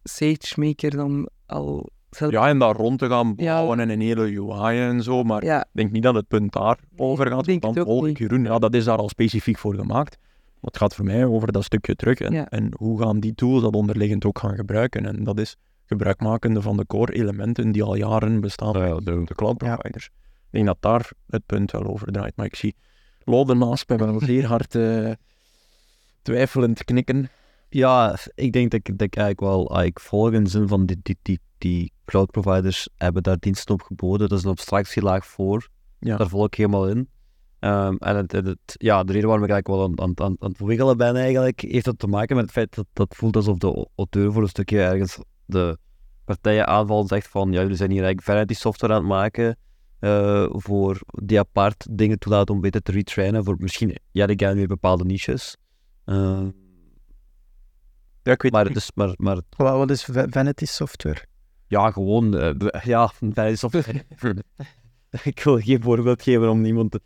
S1: SageMaker dan al zelf...
S2: Ja, en daar rond te gaan
S1: Ja.
S2: bouwen en een hele UI en zo, maar
S1: Ja,
S2: ik denk niet dat het punt daar over gaat.
S1: denk
S2: want
S1: niet.
S2: Jeroen, ja, dat is daar al specifiek voor gemaakt. Maar het gaat voor mij over dat stukje terug en,
S1: Ja.
S2: en hoe gaan die tools dat onderliggend ook gaan gebruiken. En dat is gebruikmakende van de core elementen die al jaren bestaan
S3: ja,
S2: bij de cloud providers. Ik denk dat daar het punt wel over draait. Maar ik zie Lode naast mij wel zeer hard eh, twijfelend knikken.
S4: Ja, ik denk dat ik, dat ik eigenlijk wel eigenlijk volg in de zin van die, die, die, die cloud providers hebben daar diensten op geboden. Dat is een abstractielaag voor.
S2: Ja.
S4: Daar volg ik helemaal in. Ehm, en het, het, het- ja, de reden waarom ik eigenlijk wel aan, aan, aan, aan het wiggelen ben eigenlijk, heeft dat te maken met het feit dat dat voelt alsof de auteur voor een stukje ergens de partijen aanvalt en zegt van ja, jullie zijn hier eigenlijk vanity software aan het maken eh, voor die apart dingen toelaten om beter te retrainen voor misschien, ja, die gaan weer bepaalde niches. Ehm,
S2: Ja, ik weet
S4: maar, het is, maar, maar
S5: Wat, wat is va- vanity software?
S4: ja, gewoon, eh, ja, vanity software. ik wil geen voorbeeld geven om niemand te,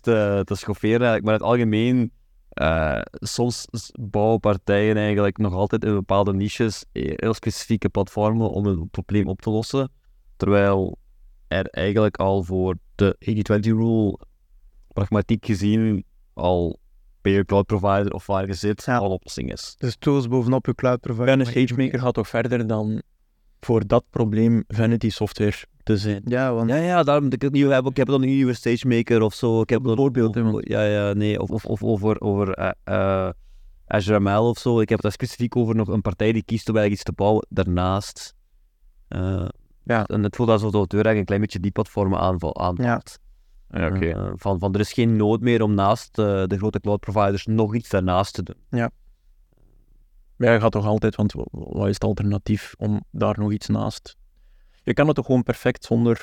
S4: te, te schofferen, eigenlijk, maar in het algemeen, eh, soms bouwen partijen eigenlijk nog altijd in bepaalde niches eh, heel specifieke platformen om een probleem op te lossen, terwijl er eigenlijk al voor de 80-20 rule, pragmatiek gezien, al bij je cloud provider of waar je zit,
S5: Ja.
S4: al een oplossing is.
S5: Dus tools bovenop je cloud provider.
S2: En een SageMaker gaat toch verder dan voor dat probleem vanity software te zijn.
S5: Ja, want
S4: Ja, ja, daarom ik het niet heb. Ik heb dan een nieuwe SageMaker of zo. Ik heb dan
S2: Voorbeeld,
S4: Ja, ja, nee. Of, of, of over, over eh, eh, Azure ML of zo. Ik heb het daar specifiek over nog een partij die kiest om eigenlijk iets te bouwen daarnaast. Eh,
S2: Ja.
S4: En het voelt alsof de auteur eigenlijk een klein beetje die platformen aanval, aanvalt.
S3: Ja, oké.
S4: Eh, van, van er is geen nood meer om naast eh, de grote cloud providers nog iets daarnaast te doen.
S2: Maar je gaat toch altijd, want wa- wat is het alternatief om daar nog iets naast? Je kan het toch gewoon perfect zonder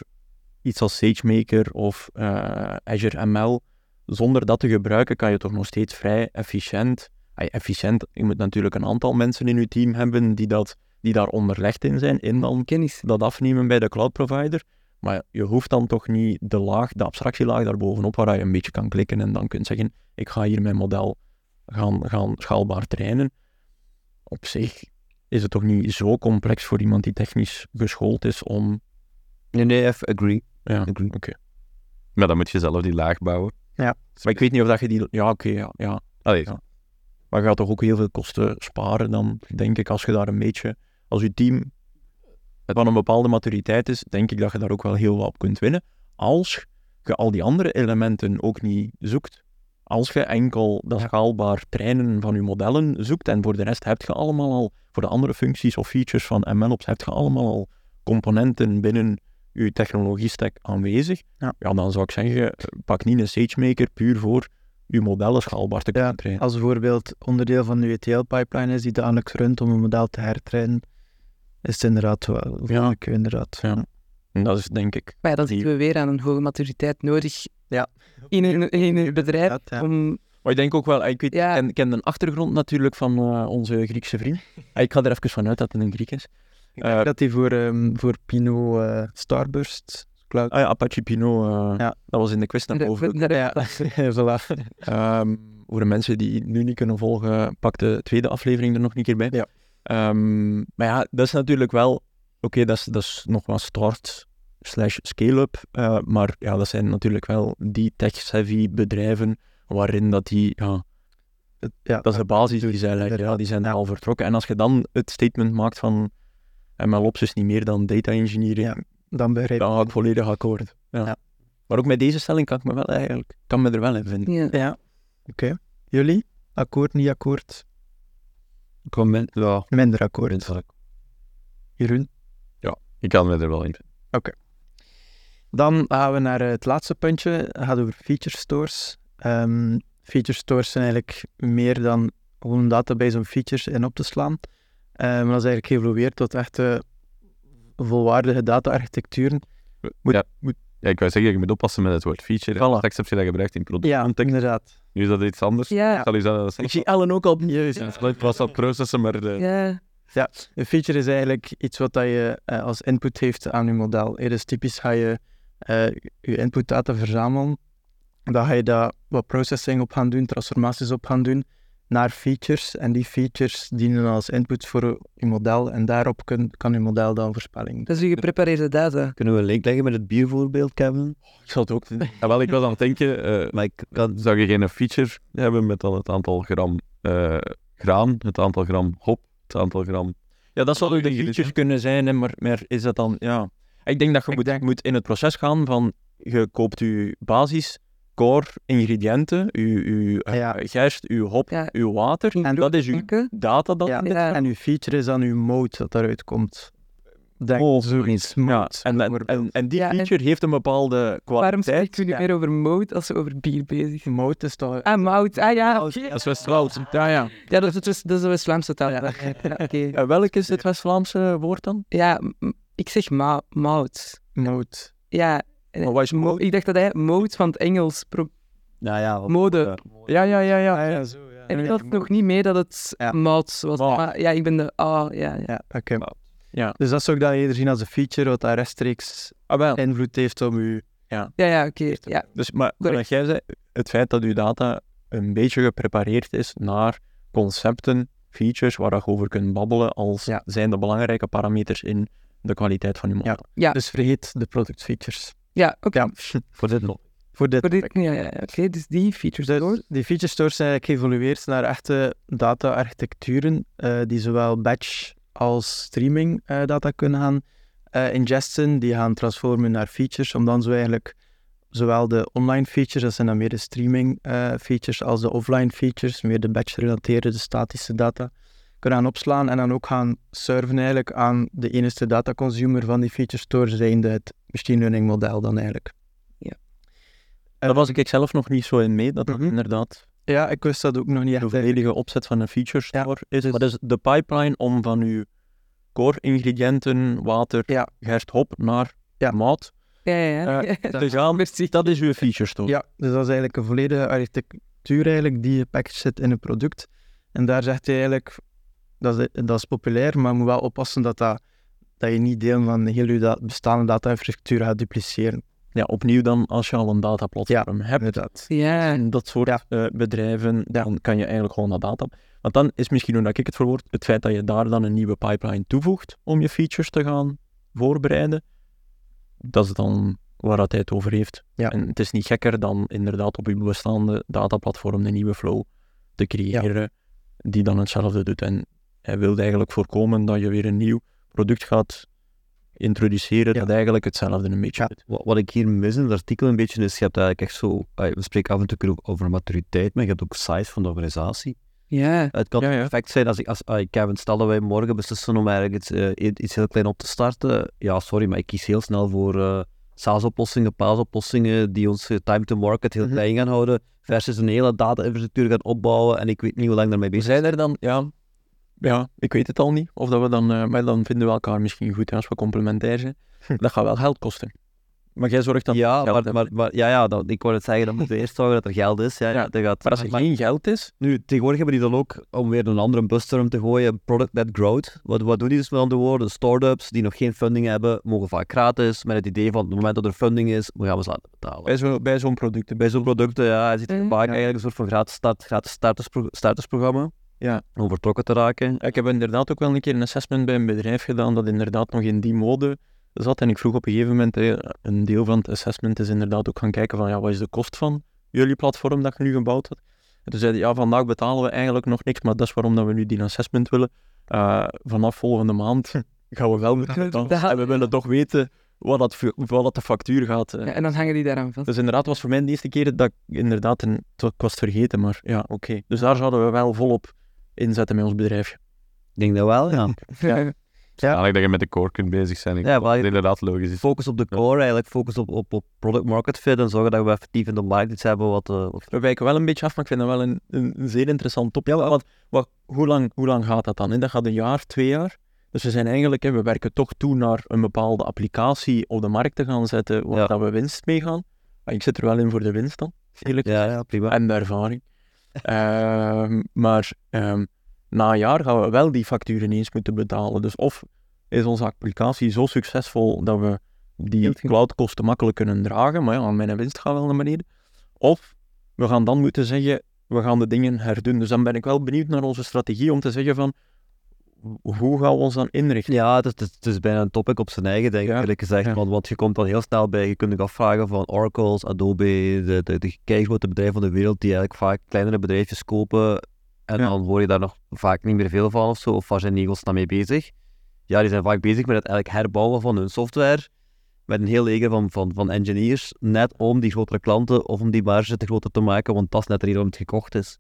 S2: iets als SageMaker of eh, Azure ML, zonder dat te gebruiken, kan je toch nog steeds vrij efficiënt. Ah, efficiënt, je moet natuurlijk een aantal mensen in je team hebben die, dat, die daar onderlegd in zijn, in dan
S1: kennis.
S2: dat afnemen bij de cloud provider. Maar je hoeft dan toch niet de laag, de abstractielaag daarbovenop, waar je een beetje kan klikken en dan kunt zeggen, ik ga hier mijn model gaan, gaan schaalbaar trainen. Op zich is het toch niet zo complex voor iemand die technisch geschoold is om...
S4: Nee, nee, even agree.
S2: Ja,
S4: agree.
S2: oké.
S3: Maar dan moet je zelf die laag bouwen.
S2: Maar ik weet niet of dat je die... Ja, oké, ja, ja.
S3: Allee,
S2: Ja. Maar je gaat toch ook heel veel kosten sparen dan, denk ik, als je daar een beetje... Als je team van een bepaalde maturiteit is, denk ik dat je daar ook wel heel wat op kunt winnen. Als je al die andere elementen ook niet zoekt. Als je enkel dat schaalbaar trainen van je modellen zoekt en voor de rest heb je allemaal al, voor de andere functies of features van MLOps, heb je allemaal al componenten binnen je technologie-stack aanwezig.
S5: Ja.
S2: dan zou ik zeggen, pak niet een SageMaker puur voor je modellen schaalbaar te kunnen
S5: Ja,
S2: trainen.
S5: als bijvoorbeeld onderdeel van de ETL-pipeline is die dagelijks runt om een model te hertrainen, is het inderdaad wel.
S2: Ja.
S5: Ik inderdaad.
S2: Ja. En dat is denk ik...
S1: Maar ja, dan zitten we weer aan een hoge maturiteit nodig
S5: Ja.
S1: in een, in een bedrijf
S5: ja.
S1: om...
S2: Maar ik denk ook wel, ik weet,
S1: Ja.
S2: ken, ken de achtergrond natuurlijk van eh, onze Griekse vriend. Ah, ik ga er even vanuit dat het een Griek is.
S5: Ik denk
S2: Eh,
S5: dat die voor, ehm, voor Pino eh, Starburst Cloud.
S2: Ah ja, Apache Pinot, eh,
S5: Ja.
S2: dat was in de quiz naar boven.
S5: Ja, voilà.
S2: Ehm, voor de mensen die nu niet kunnen volgen, pak de tweede aflevering er nog een keer bij.
S5: Ja.
S2: Ehm, maar ja, dat is natuurlijk wel... Oké, dat, is, dat is nog wat start slash scale-up. eh, maar ja, dat zijn natuurlijk wel die tech-savvy bedrijven waarin dat die... Ja,
S5: Het- ja,
S2: dat is de basis die zij leggen. Ja, die zijn al vertrokken. En als je dan het statement maakt van MLOps is niet meer dan data engineering,
S5: Ja, dan begrijp
S2: dan ga ik volledig akkoord. Ja.
S5: Ja.
S2: Maar ook met deze stelling kan ik me wel eigenlijk... kan me er wel in vinden.
S1: Ja.
S5: Ja, oké. Jullie? Akkoord, niet akkoord?
S4: Ja.
S5: Minder akkoord. Jeroen?
S3: ik kan me er wel in vinden.
S5: Dan gaan we naar eh, het laatste puntje. Het gaat over feature stores. Ehm, feature stores zijn eigenlijk meer dan gewoon een database om features in op te slaan. Eh, maar dat is eigenlijk geëvolueerd tot echt eh, volwaardige data-architecturen. Moet-
S3: ja.
S5: moet-
S3: ja, ik wou zeggen, je moet oppassen met het woord feature.
S5: Voilà.
S3: Straks heb je dat gebruikt in product.
S5: Ja,
S3: context.
S5: inderdaad.
S3: Nu is dat iets anders.
S1: Ja.
S3: Zal je dat
S2: Ik zie Ellen ook al opnieuw.
S3: Ja, het was dat processen, maar de,
S1: Ja.
S5: Een feature is eigenlijk iets wat dat je eh, als input heeft aan je model. Eh, dus typisch ga je eh, je inputdata verzamelen. Dan ga je daar wat processing op gaan doen, transformaties op gaan doen naar features. En die features dienen als input voor je model. En daarop kun, kan je model dan voorspelling doen.
S1: Dat is uw geprepareerde data.
S4: Kunnen we een link leggen met het biervoorbeeld, Kevin?
S3: ik zal het ook doen. Ja, wel, ik was aan het denken, eh,
S4: Maar ik kan...
S3: zou je geen feature hebben met dan het aantal gram eh, graan, het aantal gram hop, het aantal gram...
S2: Ja, dat zou ook de
S3: dus,
S2: kunnen zijn, hè, maar, maar is dat dan... Ja. Ik denk dat je moet,
S5: denk-
S2: moet in het proces gaan van... Je koopt je basis, core, ingrediënten, je, je eh,
S5: Ja.
S2: gerst, je hop,
S1: Ja.
S2: je water.
S5: En
S2: dat is je
S1: Oké.
S2: data dat
S5: Ja,
S2: in dit
S1: Ja.
S5: En je feature is dan je mode dat daaruit komt. Denk
S2: Oh,
S5: zoiets.
S2: Ja,
S5: Mode,
S2: en, en, en, en die
S1: Ja, en-
S2: feature heeft een bepaalde
S1: Waarom
S2: kwaliteit.
S1: spreken we nu
S5: ja.
S1: meer over mode als we over bier bezig zijn?
S5: Mode is toch...
S1: Ah, mout. Ah ja, oké.
S3: Dat is West-Vlaams. Ja, ja.
S1: Ja, dat is, dus- dat is de West-Vlaamse taal.
S5: Ja.
S1: Ja, oké.
S2: Eh, welk is het West-Vlaamse woord dan?
S1: Ja, ik zeg ma mout.
S5: Mode.
S1: Ja. En-
S2: Maar wat is
S1: mo-
S2: mode?
S1: Ik dacht dat hij mode van het Engels. pro-
S4: Nou ja, wat-
S1: Mode.
S4: eh,
S2: Ja, ja, ja, ja.
S5: Ah, ja, zo, ja.
S1: En ik had nog niet mee dat het
S5: Ja.
S1: was. Maar ja, ik ben de A. ja, ja.
S5: Ja, oké.
S2: Ja.
S5: Dus dat zou ik dan eerder zien als een feature, wat daar rechtstreeks
S2: Ah, wel.
S5: invloed heeft op je...
S1: Ja, ja, oké. Ja.
S2: Dus, maar
S1: Correct.
S2: wat jij zei, het feit dat uw data een beetje geprepareerd is naar concepten, features waar je over kunt babbelen, als
S5: Ja.
S2: zijn de belangrijke parameters in de kwaliteit van je model.
S5: Ja. Dus vergeet de product features.
S1: Ja, oké.
S5: Ja,
S4: Voor dit nog.
S5: voor dit.
S1: Voor dit- Ja, ja, oké. Dus die features
S5: Dus
S1: door.
S5: die feature stores zijn eigenlijk geëvolueerd naar echte data-architecturen eh, die zowel batch als streaming eh, data kunnen gaan eh, ingesten, die gaan transformen naar features, om dan zo eigenlijk zowel de online features, dat zijn dan meer de streaming features, als de offline features, meer de batch-gerelateerde, de statische data, kunnen gaan opslaan en dan ook gaan serven eigenlijk aan de enige data-consumer van die feature store, zijnde het machine learning model dan eigenlijk.
S2: Daar was ik zelf nog niet zo in mee, dat dat
S5: Mhm.
S2: inderdaad
S5: Ja, ik wist dat ook nog niet
S2: de
S5: echt.
S2: volledige opzet van een feature
S5: Ja.
S2: store is. Maar dus de pipeline om van uw core ingrediënten, water,
S5: Ja.
S2: gerst, hop, naar
S5: Ja.
S2: mout
S1: Ja, ja, ja.
S2: te gaan.
S1: Merci.
S2: Dat is uw feature store.
S5: Ja, dus dat is eigenlijk een volledige architectuur eigenlijk die gepackaged zit in een product. En daar zegt hij eigenlijk, dat is, dat is populair, maar je moet wel oppassen dat, dat, dat je niet deel van heel je da- bestaande data-infrastructuur gaat dupliceren.
S2: Ja, opnieuw dan, als je al een dataplatform hebt,
S5: Inderdaad.
S1: Ja.
S2: en dat soort
S5: Ja.
S2: eh, bedrijven, dan kan je eigenlijk gewoon dat data. Want dan is misschien hoe dat ik het verwoord, het feit dat je daar dan een nieuwe pipeline toevoegt om je features te gaan voorbereiden, dat is dan waar dat hij het over heeft.
S5: Ja.
S2: En het is niet gekker dan inderdaad op je bestaande dataplatform een nieuwe flow te creëren, die dan hetzelfde doet. En hij wilde eigenlijk voorkomen dat je weer een nieuw product gaat introduceren
S5: Ja.
S2: dat eigenlijk hetzelfde een beetje
S5: Ja.
S4: Wat, wat ik hier mis in het artikel een beetje is, je hebt eigenlijk echt zo, we spreken af en toe ook over maturiteit, maar je hebt ook size van de organisatie.
S1: Ja.
S4: Het kan
S2: Ja, ja.
S4: perfect zijn als ik, als ah, Kevin, stel dat wij morgen beslissen om eigenlijk iets, eh, iets heel klein op te starten. Ja, sorry, maar ik kies heel snel voor eh SaaS-oplossingen, PaaS-oplossingen die ons eh, time to market heel
S5: Mhm.
S4: klein gaan houden, versus een hele data-infrastructuur gaan opbouwen en ik weet niet hoe lang daarmee bezig
S2: zijn er dan, ja, ja, ik weet het al niet. Of dat we dan, eh, maar dan vinden we elkaar misschien goed hè, als we complementair zijn. Dat gaat wel geld kosten. Maar jij zorgt dan
S4: Ja, maar, maar, maar ja, ja dat, ik wou het zeggen, dan moeten we eerst zorgen dat er geld is. Ja,
S2: Ja,
S4: dat gaat,
S2: Maar als er geen geld is,
S4: Nu, tegenwoordig hebben die dan ook, om weer een andere busterm te gooien, product that growth. Wat, wat doen die dus met andere woorden? Startups die nog geen funding hebben, mogen vaak gratis, met het idee van op het moment dat er funding is, we gaan we ze laten betalen.
S2: bij zo'n bij zo'n product.
S4: Bij zo'n producten, ja, je ziet
S1: Mhm.
S4: vaak
S5: Ja.
S4: eigenlijk een soort van gratis, start, gratis starterspro startersprogramma.
S2: Ja.
S4: Om vertrokken te raken.
S2: Ik heb inderdaad ook wel een keer een assessment bij een bedrijf gedaan dat inderdaad nog in die mode zat. En ik vroeg op een gegeven moment, een deel van het assessment is inderdaad ook gaan kijken van, ja, wat is de kost van jullie platform dat je nu gebouwd hebt? En toen zeiden ja, vandaag betalen we eigenlijk nog niks, maar dat is waarom dat we nu die assessment willen. Eh, vanaf volgende maand gaan we wel betalen. En we willen toch weten wat, dat, wat dat de factuur gaat. eh.
S1: Ja, en dan hangen die daaraan vast.
S2: Dus inderdaad, was voor mij de eerste keer dat ik inderdaad, een, ik was het vergeten, maar ja, oké. Dus daar zouden we wel volop inzetten met ons bedrijfje.
S4: Ik denk dat wel, ja.
S2: Ja.
S3: Eigenlijk dat je met de core kunt bezig zijn. Ik
S4: Ja, maar
S3: inderdaad logisch is.
S4: Focus op de core eigenlijk, focus op, op, op product market fit en zorgen dat we effectief in de markt iets hebben wat... eh, wat-
S2: We wijken wel een beetje af, maar ik vind dat wel een, een, een zeer interessant topic. want wat, hoe, lang, hoe lang gaat dat dan? Dat gaat een jaar, twee jaar. Dus we zijn eigenlijk, hè, we werken toch toe naar een bepaalde applicatie op de markt te gaan zetten, waar
S4: Ja.
S2: dat we winst mee gaan. Maar ik zit er wel in voor de winst dan, eerlijk
S4: ja, ja, prima.
S2: en de ervaring. Ehm, maar ehm, na een jaar gaan we wel die facturen ineens moeten betalen. Dus of is onze applicatie zo succesvol dat we die cloudkosten makkelijk kunnen dragen, maar ja, mijn winst gaat wel naar beneden. Of we gaan dan moeten zeggen, we gaan de dingen herdoen. Dus dan ben ik wel benieuwd naar onze strategie om te zeggen van, hoe gaan we ons dan inrichten?
S4: Ja, het is, het is- bijna een topic op zijn eigen, denk ik,
S2: Ja.
S4: eerlijk gezegd.
S2: Ja.
S4: Want, want je komt dan heel snel bij, je kunt je afvragen van Oracle's, Adobe, de, de, de keigrote bedrijven van de wereld die eigenlijk vaak kleinere bedrijfjes kopen. En
S2: Ja.
S4: dan hoor je daar nog vaak niet meer veel van of zo. Of waar zijn Negels dan mee bezig? Ja, die zijn vaak bezig met het eigenlijk herbouwen van hun software. Met een heel leger van, van, van engineers. Net om die grotere klanten of om die marge te groter te maken. Want dat is net de reden waarom het gekocht is.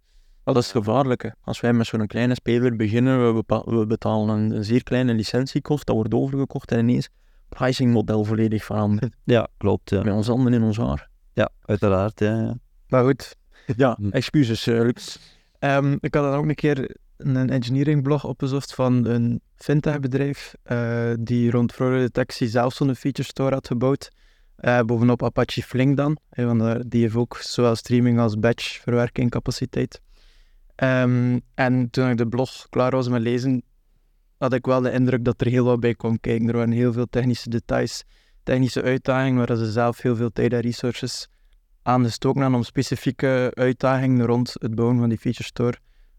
S2: Dat is het gevaarlijke. Als wij met zo'n kleine speler beginnen, we, bepa- we betalen een, een zeer kleine licentiekost, dat wordt overgekocht en ineens pricingmodel volledig veranderd.
S4: Ja, klopt. Ja,
S2: Met ons handen in ons haar.
S4: ja uiteraard. Ja, ja.
S5: Maar goed,
S2: Ja,
S3: Hm.
S2: excuses, eh.
S5: Ehm, ik had dan ook een keer een engineering blog opgezocht van een fintech bedrijf eh, die rond fraudedetectie zelf zo'n feature store had gebouwd. Eh, bovenop Apache Flink dan, hè, want daar- die heeft ook zowel streaming als batch verwerking capaciteit. Ehm, en toen ik de blog klaar was met lezen, had ik wel de indruk dat er heel wat bij kwam kijken. Er waren heel veel technische details, technische uitdagingen, waar ze zelf heel veel tijd en resources aan gestoken hadden om specifieke uitdagingen rond het bouwen van die feature store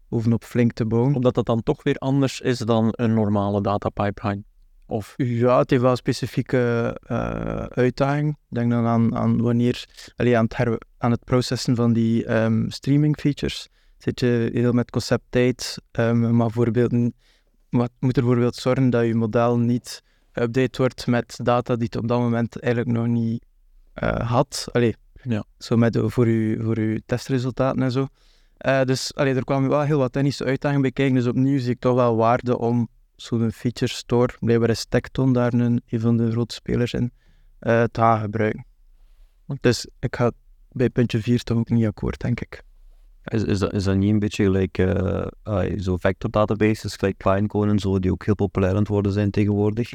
S5: bovenop Flink te bouwen.
S2: Omdat dat dan toch weer anders is dan een normale data pipeline. Of
S5: Ja, het heeft wel specifieke eh uitdagingen. Denk dan aan, aan wanneer, allee, aan, het her- aan het processen van die ehm, streaming features. Zit je heel met concept tijd, ehm, maar voorbeelden, wat moet er bijvoorbeeld zorgen dat je model niet geüpdate wordt met data die het op dat moment eigenlijk nog niet eh, had. Allee,
S2: Ja.
S5: zo met, voor, je, voor je testresultaten en zo. Eh, dus allee, er kwamen wel heel wat technische uitdagingen bij kijken. Dus opnieuw zie ik toch wel waarde om zo'n feature store, blijkbaar is Tecton daar een, een van de grote spelers in, eh, te gaan gebruiken. Dus ik ga bij puntje 4 toch ook niet akkoord, denk ik.
S4: Is, is, dat, is dat niet een beetje gelijk ah, zo vector databases, gelijk Pinecone en zo, die ook heel populair aan het worden zijn tegenwoordig?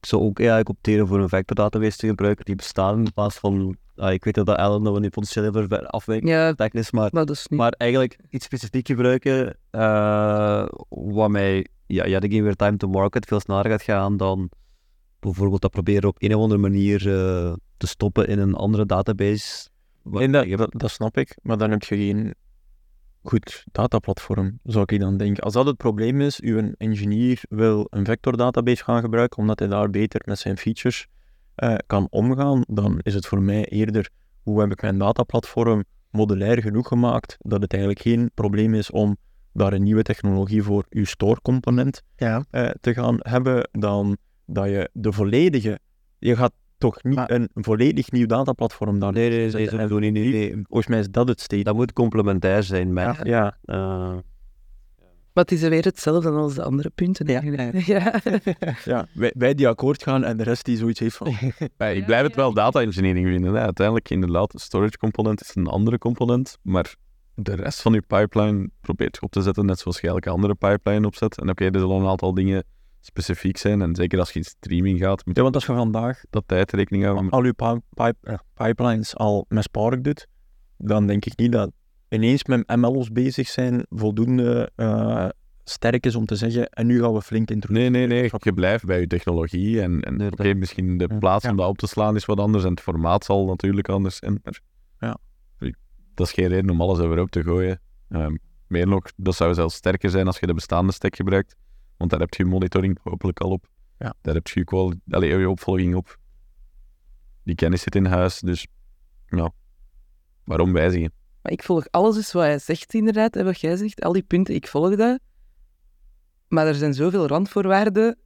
S4: Ik zou ook eigenlijk opteren voor een vector database te gebruiken die bestaan in plaats van, ah, ik weet dat dat Ellen dat we nu potentieel heel ver afwijken,
S1: Ja,
S4: technisch, maar,
S1: maar dat is niet...
S4: maar eigenlijk iets specifiek gebruiken, eh wat mij, ja, ja, de game weer time to market veel sneller gaat gaan dan bijvoorbeeld dat proberen op een of andere manier eh, te stoppen in een andere database.
S2: Dat, dat snap ik, maar dan heb je geen goed dataplatform, zou ik dan denken. Als dat het probleem is, uw engineer wil een vector database gaan gebruiken, omdat hij daar beter met zijn features eh, kan omgaan, dan is het voor mij eerder, hoe heb ik mijn dataplatform modulair genoeg gemaakt, dat het eigenlijk geen probleem is om daar een nieuwe technologie voor uw store component
S5: Ja.
S2: eh, te gaan hebben, dan dat je de volledige, je gaat toch niet
S5: Maar-
S2: een volledig nieuw dataplatform daar
S4: Nee, nee, nee, ik niet. Nee,
S2: Volgens mij is dat het steeds.
S4: Dat moet complementair zijn met...
S2: Ja,
S4: eh,
S1: Maar het is weer hetzelfde als de andere punten eigenlijk. Ja.
S2: ja. Wij, wij die akkoord gaan en de rest die zoiets heeft van...
S3: Ja, ik blijf het wel data engineering vinden. Hè. Uiteindelijk, inderdaad, de storage component is een andere component, maar de rest van je pipeline probeert je op te zetten, net zoals je elke andere pipeline opzet. En oké, er zullen een aantal dingen specifiek zijn, en zeker als je in streaming gaat, moet
S2: Ja, want als je vandaag
S3: dat tijd rekening houden.
S2: al je pi- eh, pipelines al met Spark doet, dan denk ik niet dat ineens met MLO's bezig zijn voldoende eh, sterk is om te zeggen en nu gaan we flink introduceren.
S3: Nee, nee, nee. Je blijft bij je technologie. En, en
S4: Nee,
S3: misschien de
S2: Ja.
S3: plaats
S2: Ja.
S3: om dat op te slaan is wat anders. En het formaat zal natuurlijk anders zijn.
S2: Ja.
S3: dat is geen reden om alles overhoop te gooien. Ehm, meer nog, dat zou zelfs sterker zijn als je de bestaande stack gebruikt. Want daar heb je je monitoring hopelijk al op.
S2: Ja.
S3: Daar heb je quali- allee, je opvolging op. Die kennis zit in huis. Dus ja, waarom wijzigen?
S1: Maar ik volg alles dus wat hij zegt, inderdaad, en wat jij zegt. Al die punten, ik volg dat. Maar er zijn zoveel randvoorwaarden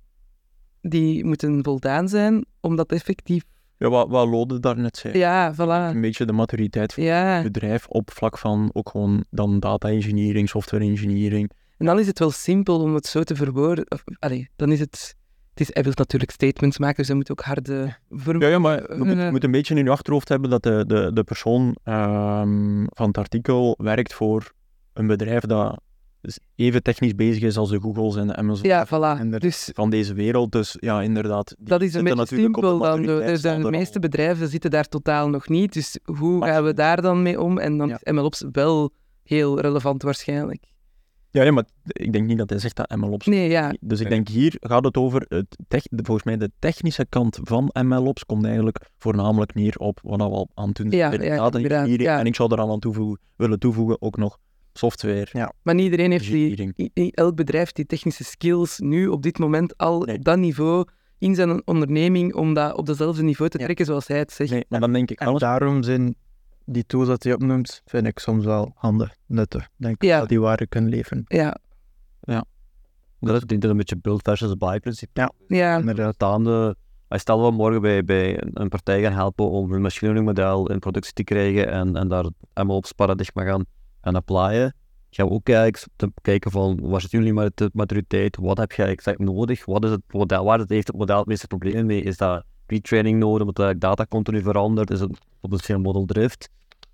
S1: die moeten voldaan zijn om dat effectief...
S2: Ja, wat, wat Lode daarnet zei.
S1: Ja,
S2: Een
S1: voilà.
S2: beetje de maturiteit van
S1: Ja.
S2: het bedrijf op vlak van ook gewoon dan data engineering, software engineering.
S1: En dan is het wel simpel om het zo te verwoorden. Of, allee, dan is het... het is, hij wil natuurlijk statements maken, dus hij moet ook harde... Ver...
S2: Ja, ja, maar je moet,
S1: Eh,
S2: je moet een beetje in je achterhoofd hebben dat de, de, de persoon ehm, van het artikel werkt voor een bedrijf dat dus even technisch bezig is als de Googles en de Amazon
S1: Ja, voilà.
S5: En
S1: Dus
S2: van deze wereld. Dus ja, inderdaad.
S1: dat is een beetje simpel
S2: de
S1: dan. de
S2: al.
S1: meeste bedrijven zitten daar totaal nog niet. Dus hoe
S2: Maar-
S1: gaan we daar dan mee om? En dan
S5: Ja.
S1: is MLOps wel heel relevant waarschijnlijk.
S2: Ja, ja, maar ik denk niet dat hij zegt dat MLOps.
S1: Nee, ja.
S2: Dus ik denk hier gaat het over, het tech, de- volgens mij de technische kant van MLOps komt eigenlijk voornamelijk neer op wat we al aan het doen
S1: Ja,
S2: zijn.
S1: ja, ja.
S2: En ik zou er al aan toevoegen, willen toevoegen ook nog software.
S1: Maar niet iedereen heeft die... Elk bedrijf die technische skills nu op dit moment al
S2: Nee.
S1: op dat niveau in zijn onderneming om dat op dezelfde niveau te
S5: Ja.
S1: trekken zoals hij het zegt.
S2: Nee, maar dan denk ik
S5: En
S2: alles.
S5: daarom zijn die tools dat hij opnoemt, vind ik soms wel handig, nuttig. Denk
S1: Ja.
S5: dat die waarde kunnen leveren.
S1: Ja,
S4: Dat is, denk een beetje build versus buy principe.
S1: ja.
S5: Inderdaad.
S4: Staande, wij stel we morgen bij, bij een- partij gaan helpen om een machine learning model in productie te krijgen en, en daar het MLOps paradigma gaan, gaan applyen. Gaan we ook eigenlijk te kijken van waar zitten jullie met de maturiteit, wat heb je exact nodig, wat is het model, waar heeft het model het meeste problemen mee? Is dat retraining nodig, omdat eigenlijk data continu verandert, is het potentieel model drift?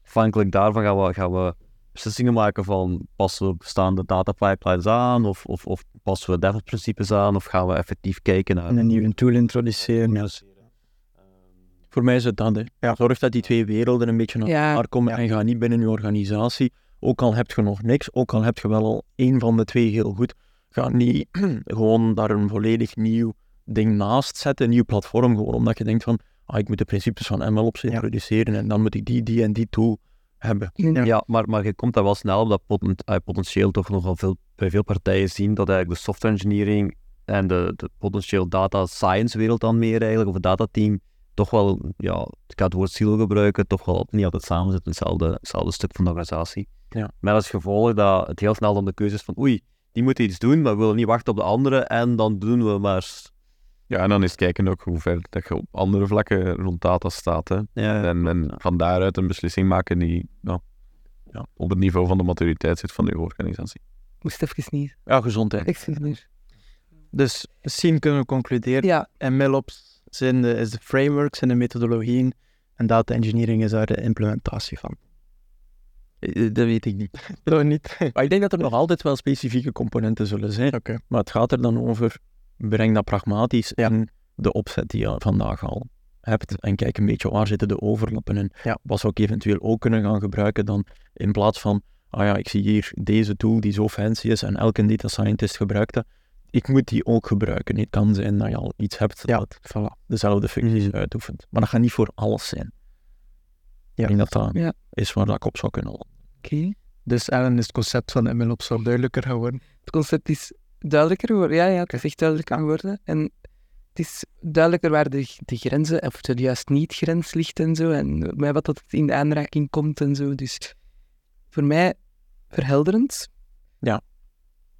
S4: Afhankelijk daarvan gaan we, gaan we beslissingen maken van passen we bestaande data pipelines aan of, of, of passen we DevOps principes aan of gaan we effectief kijken naar
S5: En een nieuwe tool introduceren. Ja.
S2: Voor mij is het dat. Hè.
S5: Ja.
S2: Zorg dat die twee werelden een beetje naar
S1: Ja.
S2: elkaar komen
S5: Ja.
S2: en ga niet binnen je organisatie. Ook al heb je nog niks, ook al heb je wel al één van de twee heel goed, ga niet gewoon daar een volledig nieuw ding naast zetten, een nieuw platform, gewoon omdat je denkt van, ah, ik moet de principes van MLOps
S5: Ja.
S2: introduceren en dan moet ik die, die en die tool hebben.
S4: Ja, maar, maar je komt daar wel snel op dat poten- eh, potentieel toch nogal veel, bij veel partijen zien dat eigenlijk de software engineering en de, de potentieel data science wereld dan meer eigenlijk, of het datateam, toch wel, ja, ik ga het woord silo gebruiken, toch wel niet altijd samen zitten in hetzelfde, hetzelfde stuk van de organisatie.
S2: Ja.
S4: Met als gevolg dat het heel snel dan de keuze is van oei, die moeten iets doen, maar we willen niet wachten op de andere en dan doen we maar...
S3: Ja, en dan is kijken ook hoe ver dat je op andere vlakken rond data staat. Hè.
S4: Ja,
S3: En, en van daaruit een beslissing maken die ja, ja, op het niveau van de maturiteit zit van je organisatie.
S1: Moest even sneezen.
S2: Ja, gezondheid.
S1: Excuseer.
S5: Dus misschien kunnen we concluderen,
S1: Ja,
S5: MLOps zijn de, is de frameworks en de methodologieën en data engineering is daar de implementatie van.
S2: Eh, Dat weet ik niet.
S5: Niet?
S2: Maar ik denk dat er nog altijd wel specifieke componenten zullen zijn.
S5: Oké.
S2: Maar het gaat er dan over, breng dat pragmatisch
S5: Ja.
S2: in de opzet die je vandaag al hebt. En kijk een beetje waar zitten de overlappen en
S5: Ja.
S2: wat zou ik eventueel ook kunnen gaan gebruiken dan in plaats van, ah ja, ik zie hier deze tool die zo fancy is en elke data scientist gebruikt dat. Ik moet die ook gebruiken. Het kan zijn dat je al iets hebt
S5: Ja,
S2: dat
S5: voilà.
S2: dezelfde functies
S5: Mhm.
S2: uitoefent. Maar dat gaat niet voor alles zijn.
S5: Ja.
S2: Ik denk dat dat
S1: Ja.
S2: is waar dat ik op zou kunnen landen.
S1: oké.
S5: Dus Ellen is het concept van MLOps wel duidelijker geworden.
S1: Het concept is duidelijker geworden. Ja, ja, het is echt geworden. En het is duidelijker waar de, de grenzen, of de juist niet-grens ligt en zo. En met wat dat in de aanraking komt en zo. Dus voor mij verhelderend.
S2: Ja.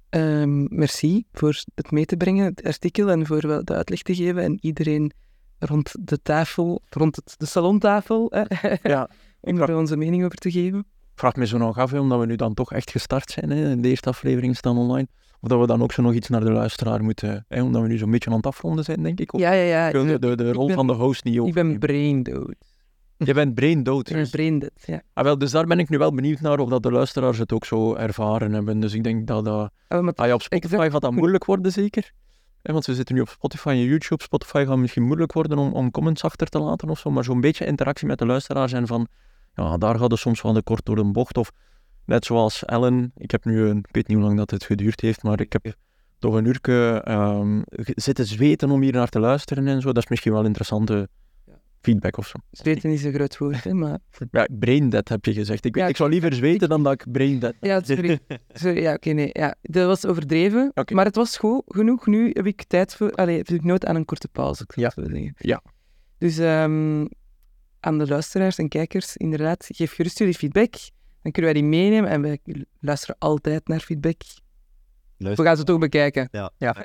S1: Ehm, merci voor het mee te brengen, het artikel, en voor wel de uitleg te geven. En iedereen rond de tafel, rond het, de salontafel,
S2: Ja,
S1: om er onze mening over te geven.
S2: vraag me zo nog af, hè, omdat we nu dan toch echt gestart zijn. Hè, de eerste aflevering staan online. Of dat we dan ook zo nog iets naar de luisteraar moeten. Hè, omdat we nu zo'n beetje aan het afronden zijn, denk ik. Of
S1: Ja, ja, ja.
S2: we de, de rol
S1: ben-
S2: van de host niet
S1: Ik ben
S2: overnemen?
S1: brain dood.
S2: Je bent brain dood.
S1: Ik ben brain dead, ja.
S2: Ah, wel, dus daar ben ik nu wel benieuwd naar of dat de luisteraars het ook zo ervaren hebben. Dus ik denk dat dat...
S1: Oh, maar
S2: Ah ja, op Spotify gaat dat moeilijk worden, zeker. Want we zitten nu op Spotify en YouTube. Spotify gaat misschien moeilijk worden om, om comments achter te laten of zo. Maar zo'n beetje interactie met de luisteraars en van... Ja, daar gaat het soms wel de kort door een bocht. Of net zoals Ellen. Ik heb nu... Een, ik weet niet hoe lang dat het geduurd heeft, maar ik heb toch een uurtje ehm, zitten zweten om hier naar te luisteren en zo. Dat is misschien wel interessante feedback of zo.
S1: Zweten is een groot woord, hè, maar...
S2: Ja, brain dead heb je gezegd. Ik,
S1: Ja,
S2: ik zou liever zweten dan dat ik brain dead...
S1: Ja, sorry. sorry ja, oké, nee. Ja, dat was overdreven, maar het was goed genoeg. Nu heb ik tijd voor... Allee, heb ik nood aan een korte pauze,
S2: Ja. Ja.
S1: Dus ehm, aan de luisteraars en kijkers, inderdaad, geef gerust jullie feedback. Dan kunnen wij die meenemen en wij luisteren altijd naar feedback. We gaan ze toch bekijken.
S4: Ja.
S1: ja.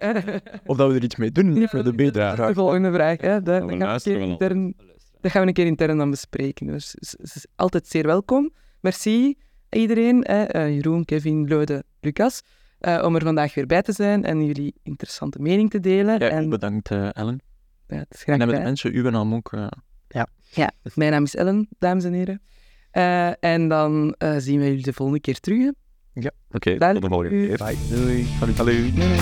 S2: Of dat we er iets mee doen,
S1: Ja,
S2: voor de beter.
S1: De volgende vraag. Hè? Dat,
S3: we
S1: dat gaan we een
S3: luisteren
S1: keer
S3: wel.
S1: intern, dat gaan we een keer intern dan bespreken. Dus het is- is altijd zeer welkom. Merci iedereen. Hè? eh, Jeroen, Kevin, Lode, Lucas. eh, om er vandaag weer bij te zijn en jullie interessante mening te delen.
S2: Ja,
S1: en
S2: bedankt eh, Ellen.
S1: ja, het is graag
S2: En hebben de mensen uw naam ook... eh,
S1: Ja, mijn naam is Ellen, dames en heren. Eh, en dan eh, zien we jullie de volgende keer terug. hè.
S3: Oké, tot
S1: Duidelijk.
S3: de volgende keer.
S2: Doei.
S3: Hallo.
S1: Nee.